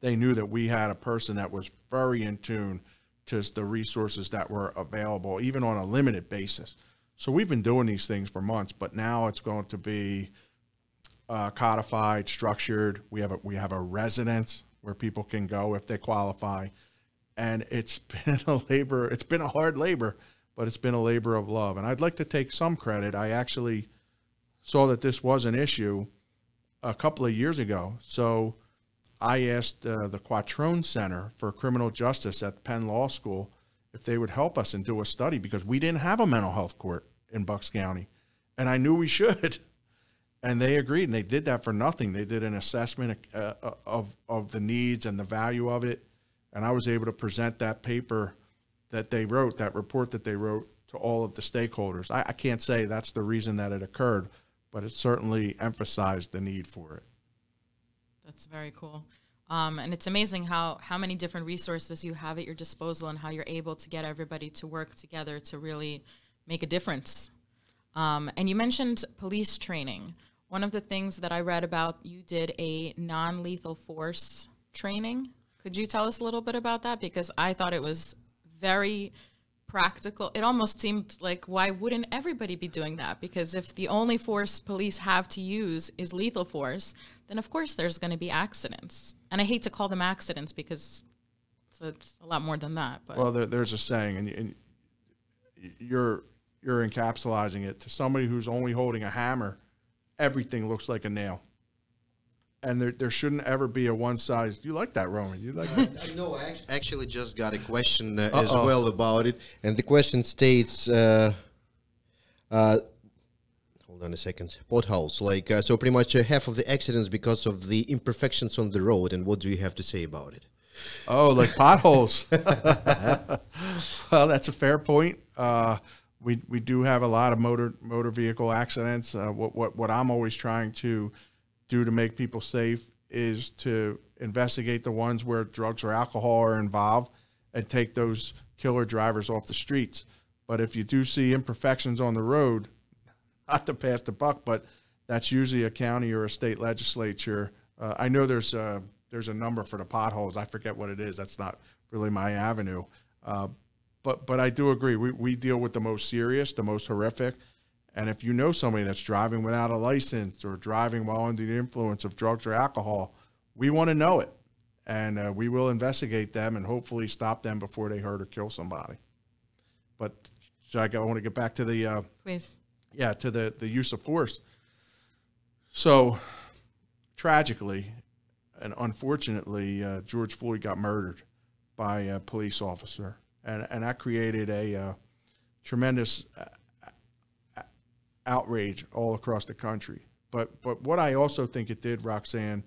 they knew that we had a person that was very in tune to the resources that were available, even on a limited basis. So we've been doing these things for months, but now it's going to be uh, codified, structured. We have a, we have a residence where people can go if they qualify, and it's been a labor. It's been a hard labor, but it's been a labor of love. And I'd like to take some credit. I actually saw that this was an issue a couple of years ago, so I asked uh, the Quattrone Center for Criminal Justice at Penn Law School if they would help us and do a study because we didn't have a mental health court in Bucks County, and I knew we should. And they agreed, and they did that for nothing. They did an assessment uh, uh, of of the needs and the value of it, and I was able to present that paper that they wrote, that report that they wrote, to all of the stakeholders. I, I can't say that's the reason that it occurred, but it certainly emphasized the need for it. That's very cool. Um, and it's amazing how, how many different resources you have at your disposal and how you're able to get everybody to work together to really make a difference. Um, and you mentioned police training. One of the things that I read about, you did a non lethal force training. Could you tell us a little bit about that? Because I thought it was very practical. It almost seemed like why wouldn't everybody be doing that? Because if the only force police have to use is lethal force, then of course there's going to be accidents. And I hate to call them accidents because it's, it's a lot more than that. But Well, there, there's a saying, and, and you're you're encapsulating it to somebody who's only holding a hammer. Everything looks like a nail, and there there shouldn't ever be a one size. You like that, Roman? You like that? I know. I actually just got a question uh, as well about it, and the question states. Uh, uh, hold on a second. Potholes, like uh, so, pretty much uh, half of the accidents because of the imperfections on the road. And what do you have to say about it? Oh, like potholes. well, that's a fair point. Uh, we we do have a lot of motor motor vehicle accidents. Uh, what what what I'm always trying to do to make people safe is to investigate the ones where drugs or alcohol are involved and take those killer drivers off the streets. But if you do see imperfections on the road, not to pass the buck, but that's usually a county or a state legislature. Uh, I know there's a, there's a number for the potholes. I forget what it is. That's not really my avenue. Uh, but but I do agree. We we deal with the most serious, the most horrific. And if you know somebody that's driving without a license or driving while under the influence of drugs or alcohol, we want to know it, and uh, we will investigate them and hopefully stop them before they hurt or kill somebody. But so I, go- I want to get back to the uh, please. yeah, to the, the use of force. So, tragically and unfortunately, uh, George Floyd got murdered by a police officer, and and that created a uh, tremendous uh, uh, outrage all across the country. But but what I also think it did, Roxanne,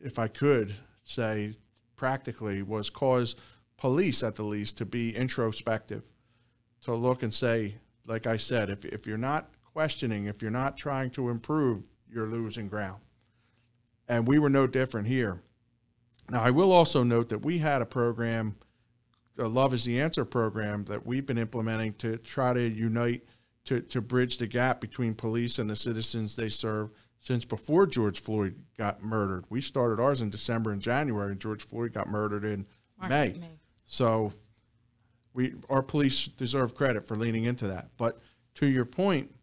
if I could say practically, was cause police at the least to be introspective to look and say, like I said, if, if you're not questioning, if you're not trying to improve, you're losing ground. And we were no different here. Now, I will also note that we had a program, the Love is the Answer program, that we've been implementing to try to unite, to, to bridge the gap between police and the citizens they serve since before George Floyd got murdered. We started ours in December and January, and George Floyd got murdered in March, May. May. So we our police deserve credit for leaning into that. But to your point,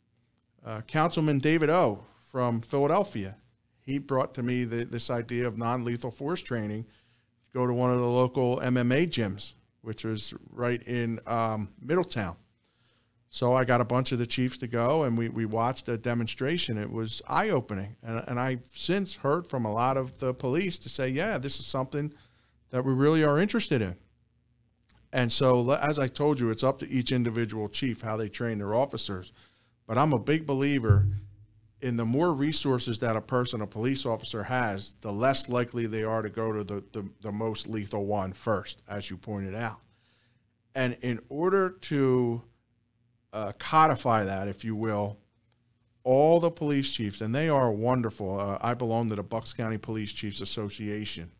uh, Councilman David O from Philadelphia, he brought to me the, this idea of non-lethal force training. Go to one of the local MMA gyms, which was right in um, Middletown. So I got a bunch of the chiefs to go, and we, we watched a demonstration. It was eye opening, and, and I've since heard from a lot of the police to say, yeah, this is something that we really are interested in. And so, as I told you, it's up to each individual chief how they train their officers. But I'm a big believer in the more resources that a person, a police officer has, the less likely they are to go to the, the, the most lethal one first, as you pointed out. And in order to uh, codify that, if you will, all the police chiefs, and they are wonderful. Uh, I belong to the Bucks County Police Chiefs Association,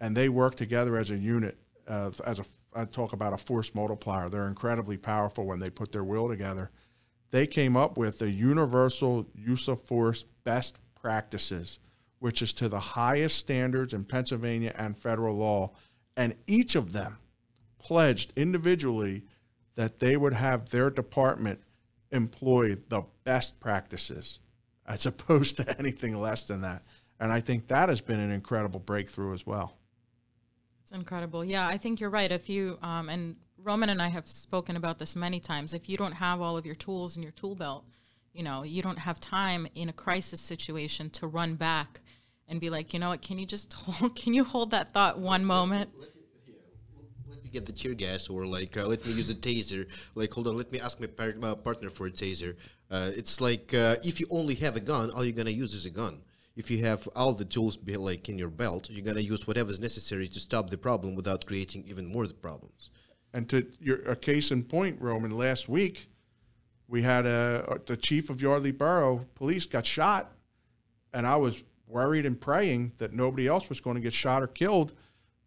and they work together as a unit. Uh, as a, I talk about a force multiplier. They're incredibly powerful when they put their will together. They came up with the universal use of force best practices, which is to the highest standards in Pennsylvania and federal law, and each of them pledged individually that they would have their department employ the best practices as opposed to anything less than that. And I think that has been an incredible breakthrough as well. It's incredible. Yeah, I think you're right. If you, um, and Roman and I have spoken about this many times, if you don't have all of your tools in your tool belt, you know, you don't have time in a crisis situation to run back and be like, you know what, can you just hold, can you hold that thought one moment? Let me get the tear gas or like uh, let me use a taser. Like hold on let me ask my par- uh, partner for a taser. Uh, it's like uh, if you only have a gun all you're gonna use is a gun. If you have all the tools be like in your belt you're gonna use whatever is necessary to stop the problem without creating even more problems and to your a case in point roman last week we had a uh, the chief of yardley borough police got shot and i was worried and praying that nobody else was going to get shot or killed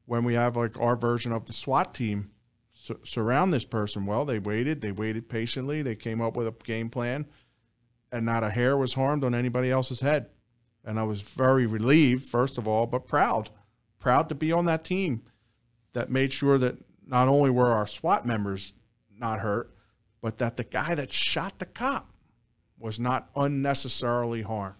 when we have like our version of the SWAT team su- surround this person. Well, they waited, they waited patiently, they came up with a game plan, and not a hair was harmed on anybody else's head. And I was very relieved, first of all, but proud, proud to be on that team that made sure that not only were our SWAT members not hurt, but that the guy that shot the cop was not unnecessarily harmed.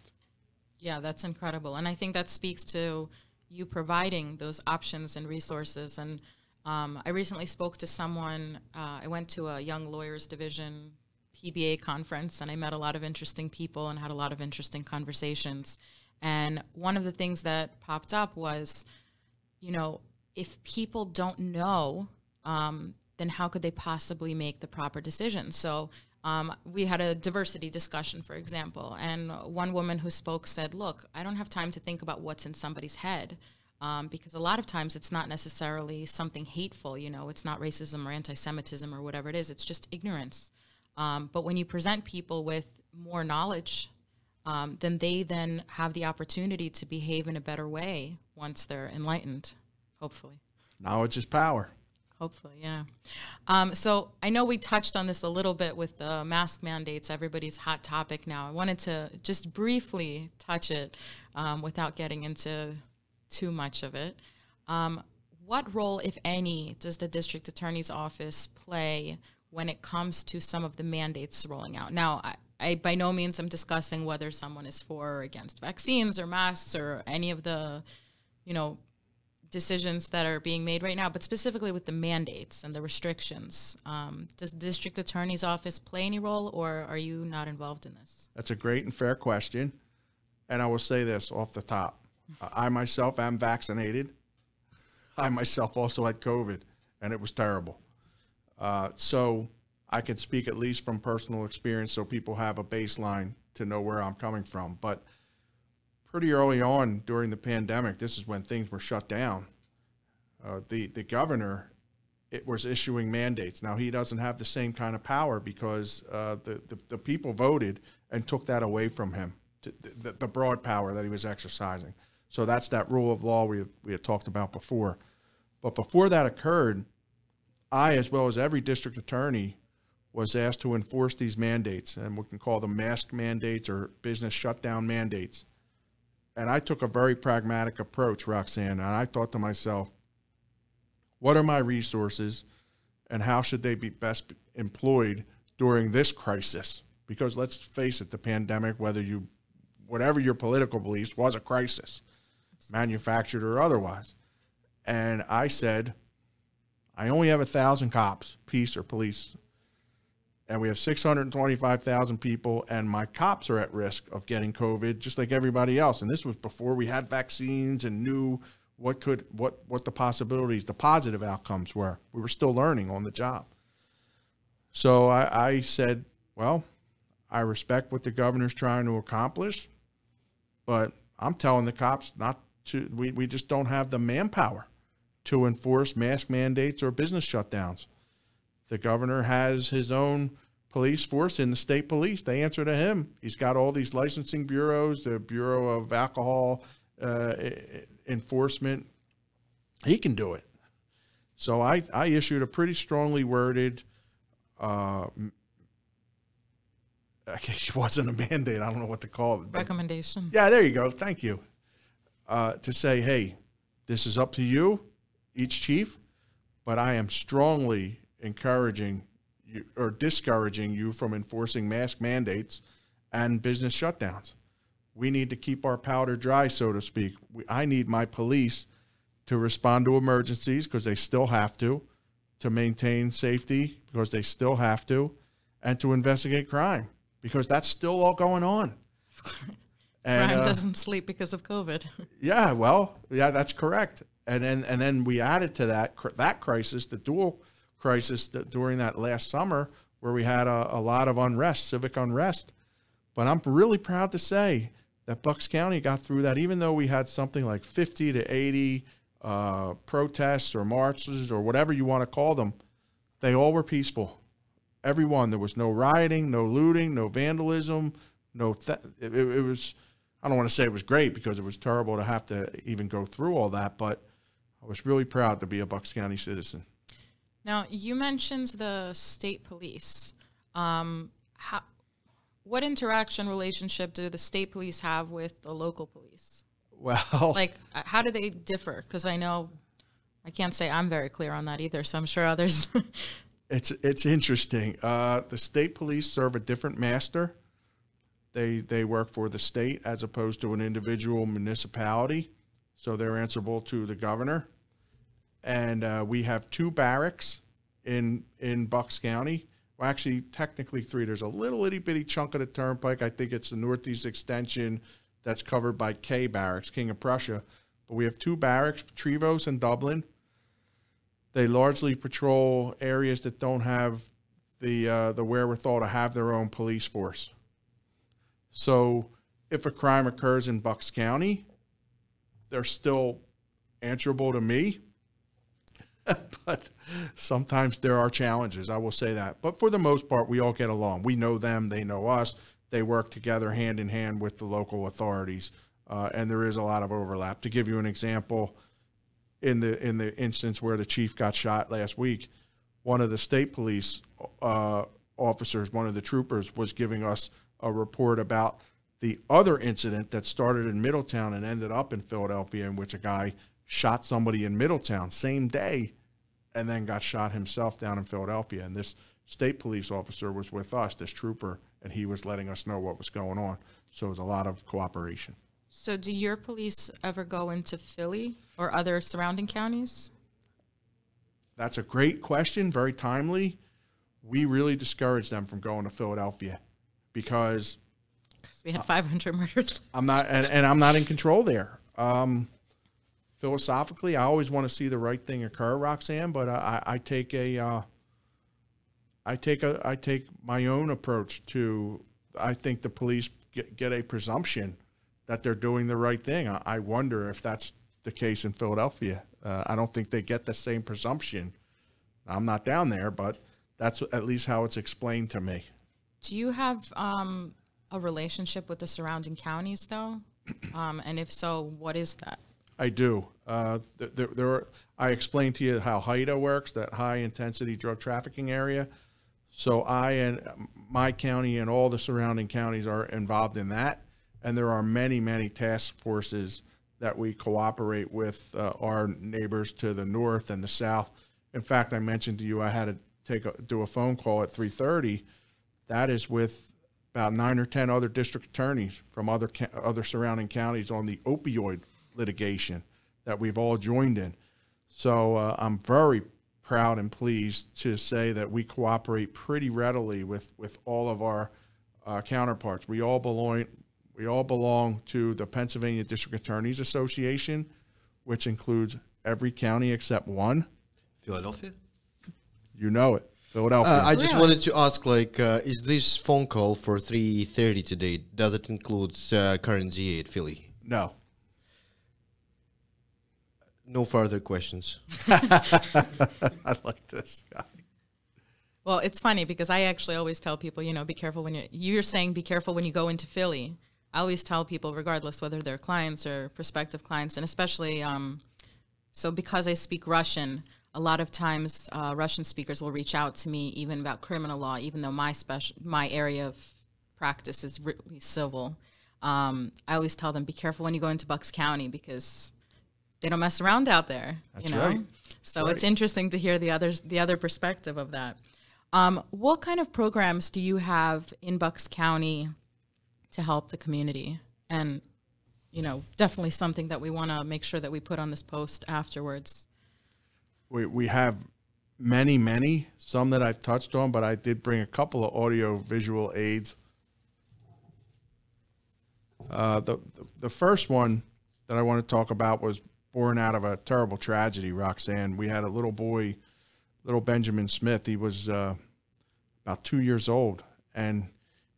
Yeah, that's incredible. And I think that speaks to you providing those options and resources. And um, I recently spoke to someone, uh, I went to a Young Lawyers Division PBA conference and I met a lot of interesting people and had a lot of interesting conversations. And one of the things that popped up was, you know, if people don't know, um, then how could they possibly make the proper decision? So um, we had a diversity discussion, for example, and one woman who spoke said, Look, I don't have time to think about what's in somebody's head. Um, because a lot of times it's not necessarily something hateful, you know, it's not racism or anti Semitism or whatever it is, it's just ignorance. Um, but when you present people with more knowledge, um, then they then have the opportunity to behave in a better way once they're enlightened, hopefully. Knowledge is power. Hopefully, yeah. Um, so I know we touched on this a little bit with the mask mandates, everybody's hot topic now. I wanted to just briefly touch it um, without getting into too much of it. Um, what role, if any, does the district attorney's office play when it comes to some of the mandates rolling out? Now, I, I by no means am discussing whether someone is for or against vaccines or masks or any of the, you know, decisions that are being made right now, but specifically with the mandates and the restrictions. Um, does the district attorney's office play any role, or are you not involved in this? That's a great and fair question. And I will say this off the top I myself am vaccinated. I myself also had COVID, and it was terrible. Uh, so I can speak at least from personal experience so people have a baseline to know where I'm coming from. But pretty early on during the pandemic, this is when things were shut down. Uh, the the governor it was issuing mandates. Now he doesn't have the same kind of power because uh, the, the, the people voted and took that away from him, to, the, the broad power that he was exercising. So that's that rule of law we we had talked about before. But before that occurred, I, as well as every district attorney, was asked to enforce these mandates, and we can call them mask mandates or business shutdown mandates. And I took a very pragmatic approach, Roxanne, and I thought to myself, what are my resources and how should they be best employed during this crisis? Because let's face it, the pandemic, whether you, whatever your political beliefs, was a crisis, manufactured or otherwise. And I said, I only have a thousand cops, peace or police, and we have 625,000 people, and my cops are at risk of getting COVID just like everybody else. And this was before we had vaccines and knew what could what what the possibilities, the positive outcomes were. We were still learning on the job. So I, I said, well, I respect what the governor's trying to accomplish, but I'm telling the cops not to. We, we just don't have the manpower to enforce mask mandates or business shutdowns. The governor has his own police force in the state police. They answer to him. He's got all these licensing bureaus, the Bureau of Alcohol uh, Enforcement. He can do it. So I, I issued a pretty strongly worded, uh, I guess it wasn't a mandate. I don't know what to call it. Recommendation. yeah, there you go. Thank you. Uh, to say, hey, this is up to you, each chief, but I am strongly encouraging you or discouraging you from enforcing mask mandates and business shutdowns. We need to keep our powder dry, so to speak. We, I need my police to respond to emergencies because they still have to, to maintain safety because they still have to, and to investigate crime because that's still all going on. And, Crime uh, doesn't sleep because of COVID. yeah, well, yeah, that's correct. And then and then we added to that cr- that crisis, the dual crisis that during that last summer where we had a, a lot of unrest, civic unrest. But I'm really proud to say that Bucks County got through that, even though we had something like 50 to 80 uh, protests or marches or whatever you want to call them. They all were peaceful. Everyone. There was no rioting, no looting, no vandalism, no. Th- it, it was. I don't want to say it was great because it was terrible to have to even go through all that, but I was really proud to be a Bucks County citizen. Now, you mentioned the state police. Um, how, what interaction relationship do the state police have with the local police? Well, Like, how do they differ? Because I know I can't say I'm very clear on that either, so I'm sure others. it's it's interesting. Uh, the state police serve a different master. They they work for the state as opposed to an individual municipality, so they're answerable to the governor. And uh, we have two barracks in in Bucks County. Well, actually, technically three. There's a little itty bitty chunk of the turnpike. I think it's the northeast extension that's covered by K Barracks, King of Prussia. But we have two barracks, Trevose and Dublin. They largely patrol areas that don't have the uh, the wherewithal to have their own police force. So, if a crime occurs in Bucks County, they're still answerable to me. but sometimes there are challenges. I will say that. But for the most part, we all get along. We know them; they know us. They work together hand in hand with the local authorities, uh, and there is a lot of overlap. To give you an example, in the in the instance where the chief got shot last week, one of the state police uh, officers, one of the troopers, was giving us a report about the other incident that started in Middletown and ended up in Philadelphia, in which a guy shot somebody in Middletown same day, and then got shot himself down in Philadelphia. And this state police officer was with us, this trooper, and he was letting us know what was going on. So it was a lot of cooperation. so, do your police ever go into Philly or other surrounding counties? That's a great question, very timely. We really discourage them from going to Philadelphia because we had 500 murders. I'm not, and, and I'm not in control there. Um, philosophically, I always want to see the right thing occur, Roxanne, but I, I take a, uh, I take a, I take my own approach to. I think the police get, get a presumption that they're doing the right thing. I, I wonder if that's the case in Philadelphia. Uh, I don't think they get the same presumption. I'm not down there, but that's at least how it's explained to me. Do you have um, a relationship with the surrounding counties, though? Um, and if so, what is that? I do. Uh, th- there, there are, I explained to you how HIDTA works, that high intensity drug trafficking area. So I and my county and all the surrounding counties are involved in that. And there are many, many task forces that we cooperate with uh, our neighbors to the north and the south. In fact, I mentioned to you I had to take a, do a phone call at 3:30. That is with about nine or ten other district attorneys from other other surrounding counties on the opioid litigation that we've all joined in. So uh, I'm very proud and pleased to say that we cooperate pretty readily with with all of our uh, counterparts. We all belong we all belong to the Pennsylvania District Attorneys Association, which includes every county except one. Philadelphia? You know it. Philadelphia. Uh, I just Really? wanted to ask, like, uh, is this phone call for 3.30 today, does it include uh, current ZA at Philly? no. No further questions. I like this. Guy. Well, it's funny because I actually always tell people, you know, be careful when you're, you're saying be careful when you go into Philly. I always tell people, regardless whether they're clients or prospective clients, and especially, um, so because I speak Russian, a lot of times uh, Russian speakers will reach out to me even about criminal law, even though my special, my area of practice is really civil. Um, I always tell them, be careful when you go into Bucks County because they don't mess around out there. That's you know? right. So it's interesting to hear the others, the other perspective of that. Um, what kind of programs do you have in Bucks County to help the community? And you know, definitely something that we want to make sure that we put on this post afterwards. We, we have many, many, some that I've touched on, but I did bring a couple of audio visual aids. Uh, the, the, the first one that I want to talk about was born out of a terrible tragedy, Roxanne. We had a little boy, little Benjamin Smith. He was uh, about two years old, and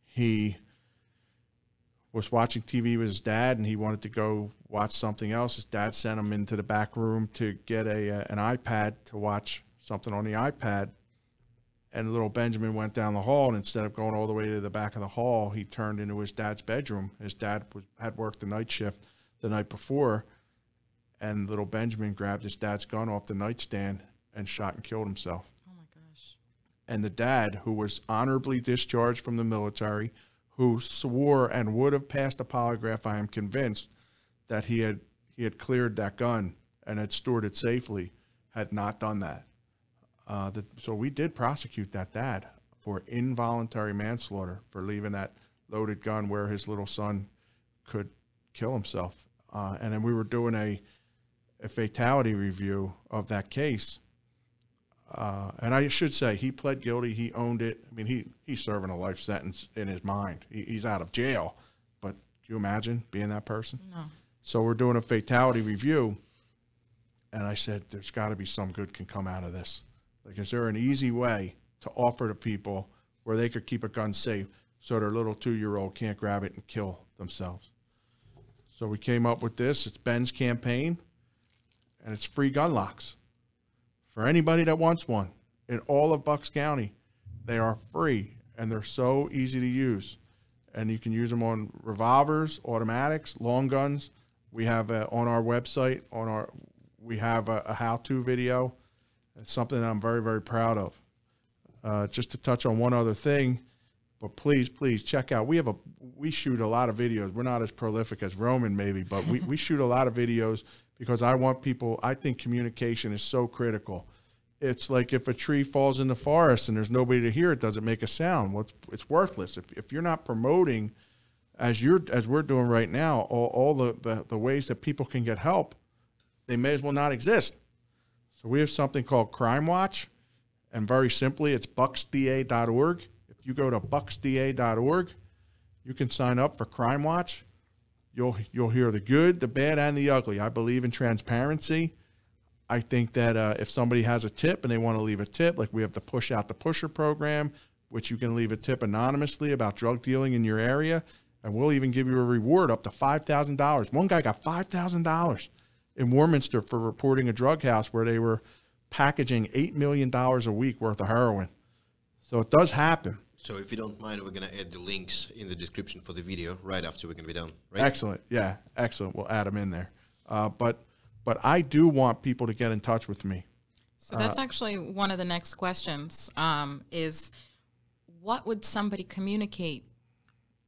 he was watching TV with his dad, and he wanted to go watch something else. His dad sent him into the back room to get a uh, an iPad to watch something on the iPad. And little Benjamin went down the hall, and instead of going all the way to the back of the hall, he turned into his dad's bedroom. His dad was, had worked the night shift the night before, and little Benjamin grabbed his dad's gun off the nightstand and shot and killed himself Oh my gosh. and the dad, who was honorably discharged from the military, who swore and would have passed a polygraph, I am convinced that he had he had cleared that gun and had stored it safely, had not done that. Uh, the, so we did prosecute that dad for involuntary manslaughter for leaving that loaded gun where his little son could kill himself. Uh, and then we were doing a, a fatality review of that case. Uh, and I should say he pled guilty. He owned it. I mean, he he's serving a life sentence in his mind. He, he's out of jail. But can you imagine being that person? No. So we're doing a fatality review, and I said, "There's got to be some good can come out of this. Like, is there an easy way to offer to people where they could keep a gun safe so their little two-year-old can't grab it and kill themselves?" So we came up with this. It's Ben's campaign, and it's free gun locks for anybody that wants one in all of Bucks County. They are free and they're so easy to use. And you can use them on revolvers, automatics, long guns. We have uh on our website, on our we have a, a how-to video. It's something I'm very, very proud of. Uh, just to touch on one other thing, but please, please check out. We have a we shoot a lot of videos. We're not as prolific as Roman maybe, but we, we shoot a lot of videos because I want people. I think communication is so critical. It's like if a tree falls in the forest and there's nobody to hear it, does it make a sound? It's, it's worthless. If, if you're not promoting, as you're as we're doing right now, all, all the, the, the ways that people can get help, they may as well not exist. So we have something called Crime Watch, and very simply, it's bucksda.org. You go to bucksda.org, you can sign up for Crime Watch. You'll you'll hear the good, the bad, and the ugly. I believe in transparency. I think that uh, if somebody has a tip and they want to leave a tip, like we have the Push Out the Pusher program, which you can leave a tip anonymously about drug dealing in your area, and we'll even give you a reward up to five thousand dollars. One guy got five thousand dollars in Warminster for reporting a drug house where they were packaging $8 million a week worth of heroin. So it does happen. So if you don't mind, we're going to add the links in the description for the video right after we're going to be done, right? Excellent. Yeah, excellent. We'll add them in there. Uh, but but I do want people to get in touch with me. So that's actually one of the next questions. Um, is what would somebody communicate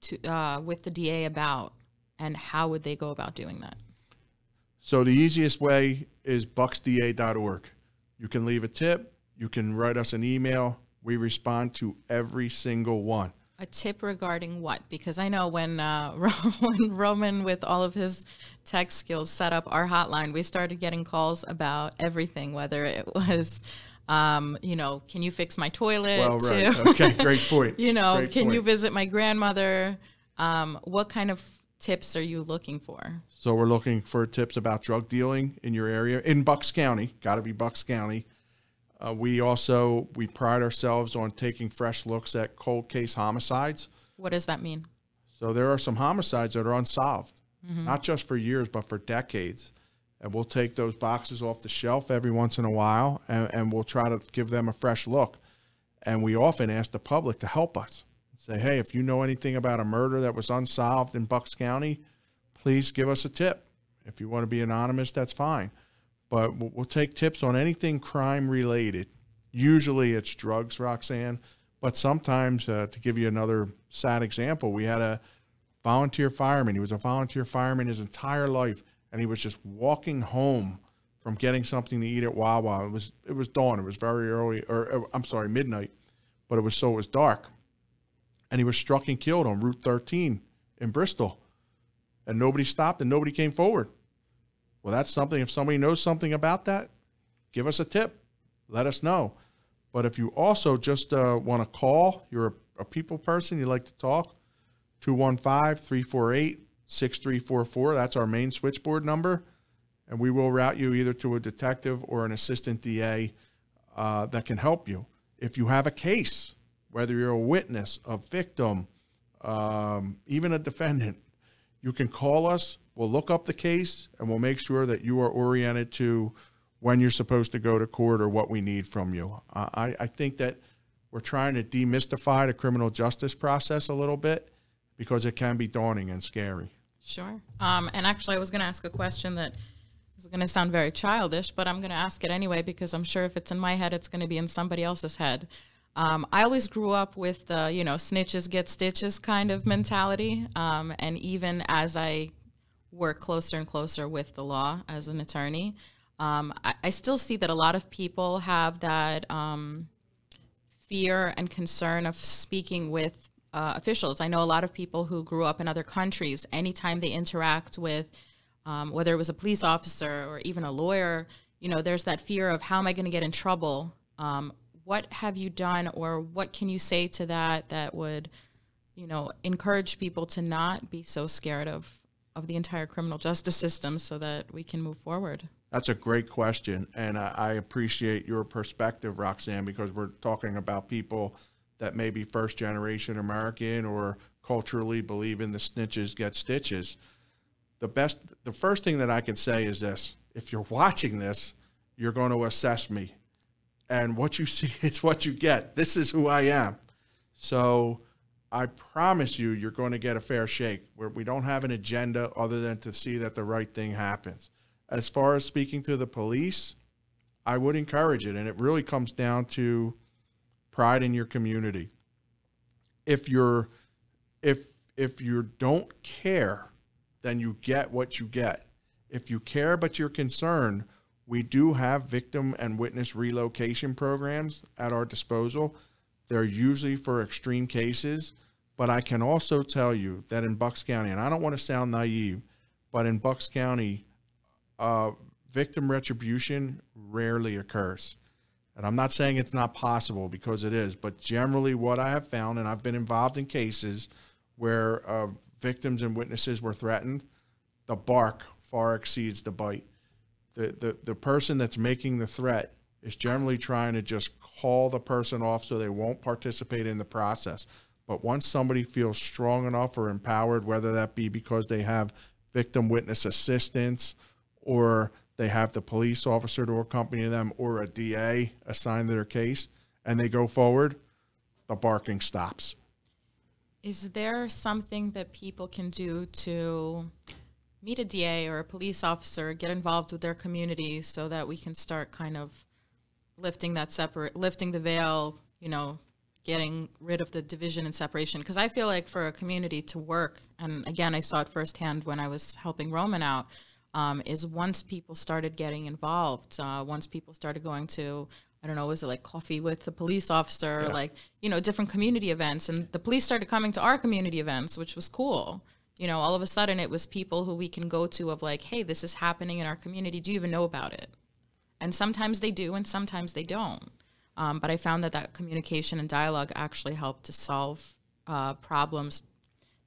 to uh, with the DA about, and how would they go about doing that? So the easiest way is bucksda.org. You can leave a tip. You can write us an email. We respond to every single one. A tip regarding what? Because I know when uh, when Roman, with all of his tech skills, set up our hotline, we started getting calls about everything. Whether it was, um, you know, can you fix my toilet? Well, right. to- Okay, great point. you know, Great can you visit my grandmother? Um, what kind of tips are you looking for? So we're looking for tips about drug dealing in your area in Bucks County. Got to be Bucks County. Uh, we also we pride ourselves on taking fresh looks at cold case homicides. What does that mean? So there are some homicides that are unsolved, not just for years but for decades. And we'll take those boxes off the shelf every once in a while, and, and we'll try to give them a fresh look. And we often ask the public to help us. Say, hey, if you know anything about a murder that was unsolved in Bucks County, please give us a tip. If you want to be anonymous, that's fine. But we'll, take tips on anything crime related. Usually it's drugs, Roxanne. But sometimes, uh, to give you another sad example, we had a volunteer fireman. He was a volunteer fireman his entire life, and he was just walking home from getting something to eat at Wawa. It was it was dawn. It was very early, or uh, I'm sorry, midnight, but it was so it was dark, and he was struck and killed on Route 13 in Bristol, and nobody stopped and nobody came forward. Well, that's something. If somebody knows something about that, give us a tip. Let us know. But if you also just uh, want to call, you're a, a people person, you like to talk, 215 348 6344. That's our main switchboard number. And we will route you either to a detective or an assistant DA uh, that can help you. If you have a case, whether you're a witness, a victim, um, even a defendant, you can call us. We'll look up the case and we'll make sure that you are oriented to when you're supposed to go to court or what we need from you. Uh, I, I think that we're trying to demystify the criminal justice process a little bit because it can be daunting and scary. Sure. Um, and actually, I was going to ask a question that is going to sound very childish, but I'm going to ask it anyway because I'm sure if it's in my head, it's going to be in somebody else's head. Um, I always grew up with the, you know, snitches get stitches kind of mentality. Um, and even as I work closer and closer with the law as an attorney, um, I, I still see that a lot of people have that um, fear and concern of speaking with uh, officials. I know a lot of people who grew up in other countries, anytime they interact with, um, whether it was a police officer or even a lawyer, you know, there's that fear of how am I going to get in trouble? Um, what have you done, or what can you say to that that would, you know, encourage people to not be so scared of of the entire criminal justice system, so that we can move forward? That's a great question, and I, I appreciate your perspective, Roxanne, because we're talking about people that may be first generation American or culturally believe in the snitches get stitches. The best, the first thing that I can say is this: if you're watching this, you're going to assess me, and what you see is what you get. This is who I am. So I promise you, you're going to get a fair shake. Where we don't have an agenda other than to see that the right thing happens. As far as speaking to the police, I would encourage it, and it really comes down to pride in your community. If you're if if you don't care, then you get what you get. If you care but you're concerned, we do have victim and witness relocation programs at our disposal. They're usually for extreme cases, but I can also tell you that in Bucks County, and I don't want to sound naive, but in Bucks County, uh, victim retribution rarely occurs. And I'm not saying it's not possible because it is, but generally, what I have found, and I've been involved in cases where uh, victims and witnesses were threatened, the bark far exceeds the bite. The, the, the person that's making the threat is generally trying to just call the person off so they won't participate in the process. But once somebody feels strong enough or empowered, whether that be because they have victim witness assistance or they have the police officer to accompany them or a DA assigned to their case and they go forward, the barking stops. Is there something that people can do to meet a DA or a police officer, get involved with their community so that we can start kind of lifting that separate, lifting the veil, you know, getting rid of the division and separation? Because I feel like for a community to work, and again, I saw it firsthand when I was helping Roman out, um, is once people started getting involved, uh, once people started going to, I don't know, was it like coffee with the police officer, Yeah. like, you know, different community events. And the police started coming to our community events, which was cool. You know, all of a sudden it was people who we can go to of like, hey, this is happening in our community. Do you even know about it? And sometimes they do, and sometimes they don't. Um, but I found that that communication and dialogue actually helped to solve uh, problems,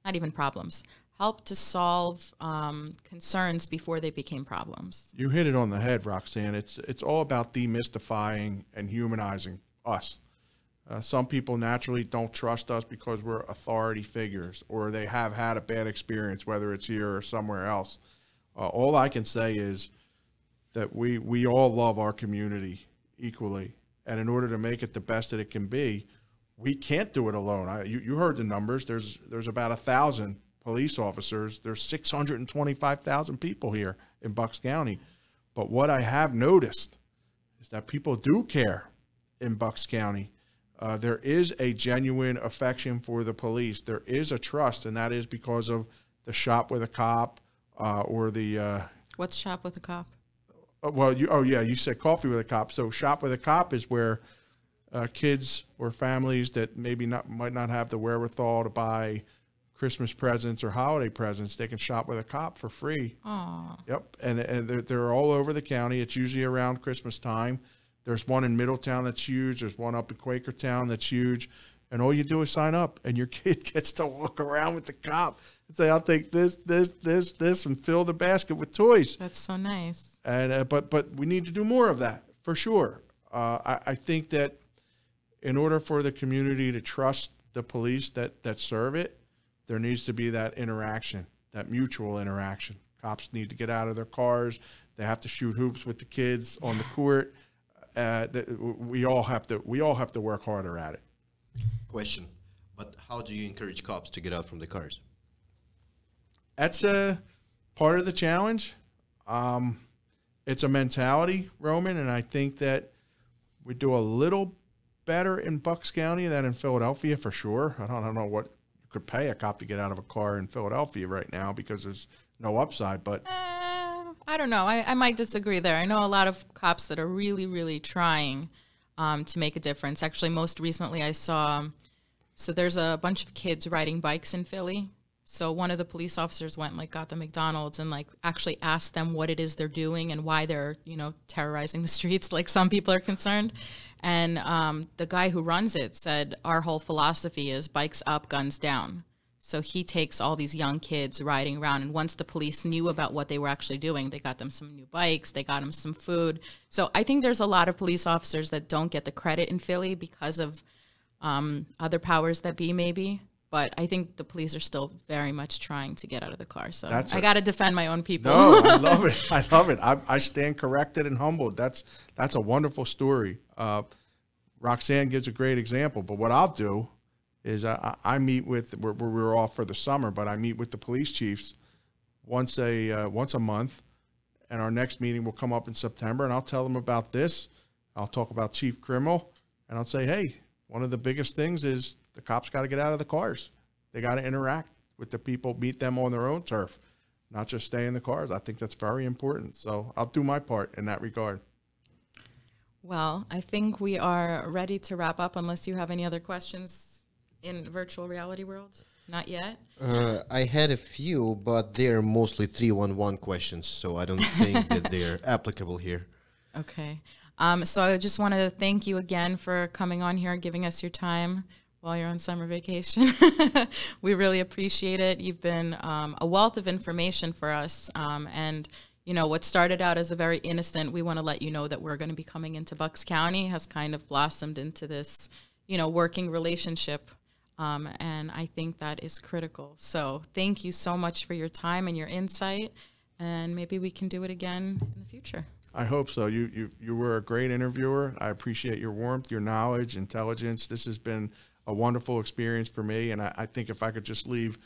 not even problems, helped to solve um, concerns before they became problems. You hit it on the head, Roxanne. It's it's all about demystifying and humanizing us. Uh, some people naturally don't trust us because we're authority figures, or they have had a bad experience, whether it's here or somewhere else. Uh, all I can say is that we we all love our community equally, and in order to make it the best that it can be, we can't do it alone. I, you, you heard the numbers. There's there's about a thousand police officers. There's 625,000 people here in Bucks County. But what I have noticed is that people do care in Bucks County. Uh, there is a genuine affection for the police. There is a trust, and that is because of the shop with a cop uh, or the. Uh, What's shop with a cop? Uh, well, you oh yeah, you said coffee with a cop. So shop with a cop is where uh, kids or families that maybe not might not have the wherewithal to buy Christmas presents or holiday presents, they can shop with a cop for free. Aww. Yep, and and they're, they're all over the county. It's usually around Christmas time. There's one in Middletown that's huge. There's one up in Quakertown that's huge. And all you do is sign up, and your kid gets to walk around with the cop and say, "I'll take this, this, this, this," and fill the basket with toys. That's so nice. And uh, but but we need to do more of that for sure. Uh, I, I think that in order for the community to trust the police that that serve it, there needs to be that interaction, that mutual interaction. Cops need to get out of their cars. They have to shoot hoops with the kids on the court. Uh, we all have to. We all have to work harder at it. Question. But how do you encourage cops to get out from the cars? That's a part of the challenge. Um, it's a mentality, Roman, and I think that we do a little better in Bucks County than in Philadelphia for sure. I don't, I don't know what you could pay a cop to get out of a car in Philadelphia right now because there's no upside, but Uh, I don't know. I, I might disagree there. I know a lot of cops that are really, really trying um, to make a difference. Actually, most recently, I saw so there's a bunch of kids riding bikes in Philly. So one of the police officers went like got the McDonald's and like actually asked them what it is they're doing and why they're you know terrorizing the streets like some people are concerned. And um, the guy who runs it said our whole philosophy is bikes up, guns down. So he takes all these young kids riding around, and once the police knew about what they were actually doing, they got them some new bikes, they got them some food. So I think there's a lot of police officers that don't get the credit in Philly because of um, other powers that be, maybe. But I think the police are still very much trying to get out of the car. So That's I got to defend my own people. No, I love it. I love it. I, I stand corrected and humbled. That's that's a wonderful story. Uh, Roxanne gives a great example. But what I'll do is I, I meet with we're, we're we're off for the summer, but I meet with the police chiefs once a uh, once a month, and our next meeting will come up in September, and I'll tell them about this. I'll talk about Chief Criminal, and I'll say, hey, one of the biggest things is the cops got to get out of the cars. They got to interact with the people, meet them on their own turf, not just stay in the cars. I think that's very important. So I'll do my part in that regard. Well, I think we are ready to wrap up unless you have any other questions in virtual reality world. Not yet. Uh, I had a few, but they're mostly 311 questions, so I don't think that they're applicable here. Okay. Um, so I just want to thank you again for coming on here and giving us your time while you're on summer vacation. we really appreciate it. You've been um, a wealth of information for us. Um, and, you know, what started out as a very innocent, we want to let you know that we're going to be coming into Bucks County, has kind of blossomed into this, you know, working relationship. Um, and I think that is critical. So thank you so much for your time and your insight. And maybe we can do it again in the future. I hope so. You you you were a great interviewer. I appreciate your warmth, your knowledge, intelligence. This has been a wonderful experience for me, and I, I think if I could just leave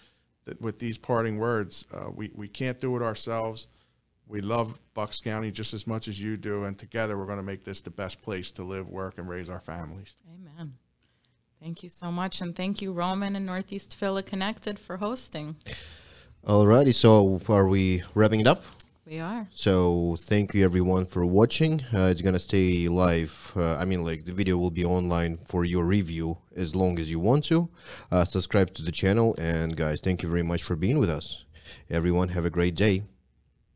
th- with these parting words, uh, we we can't do it ourselves. We love Bucks County just as much as you do, and together we're going to make this the best place to live, work, and raise our families. Amen. Thank you so much. And thank you, Roman and Northeast Philly Connected, for hosting. Alrighty, so are we wrapping it up? We are. So thank you everyone for watching. Uh, it's gonna stay live. Uh, I mean, like the video will be online for your review as long as you want to. Uh, subscribe to the channel, and guys, thank you very much for being with us. Everyone, have a great day.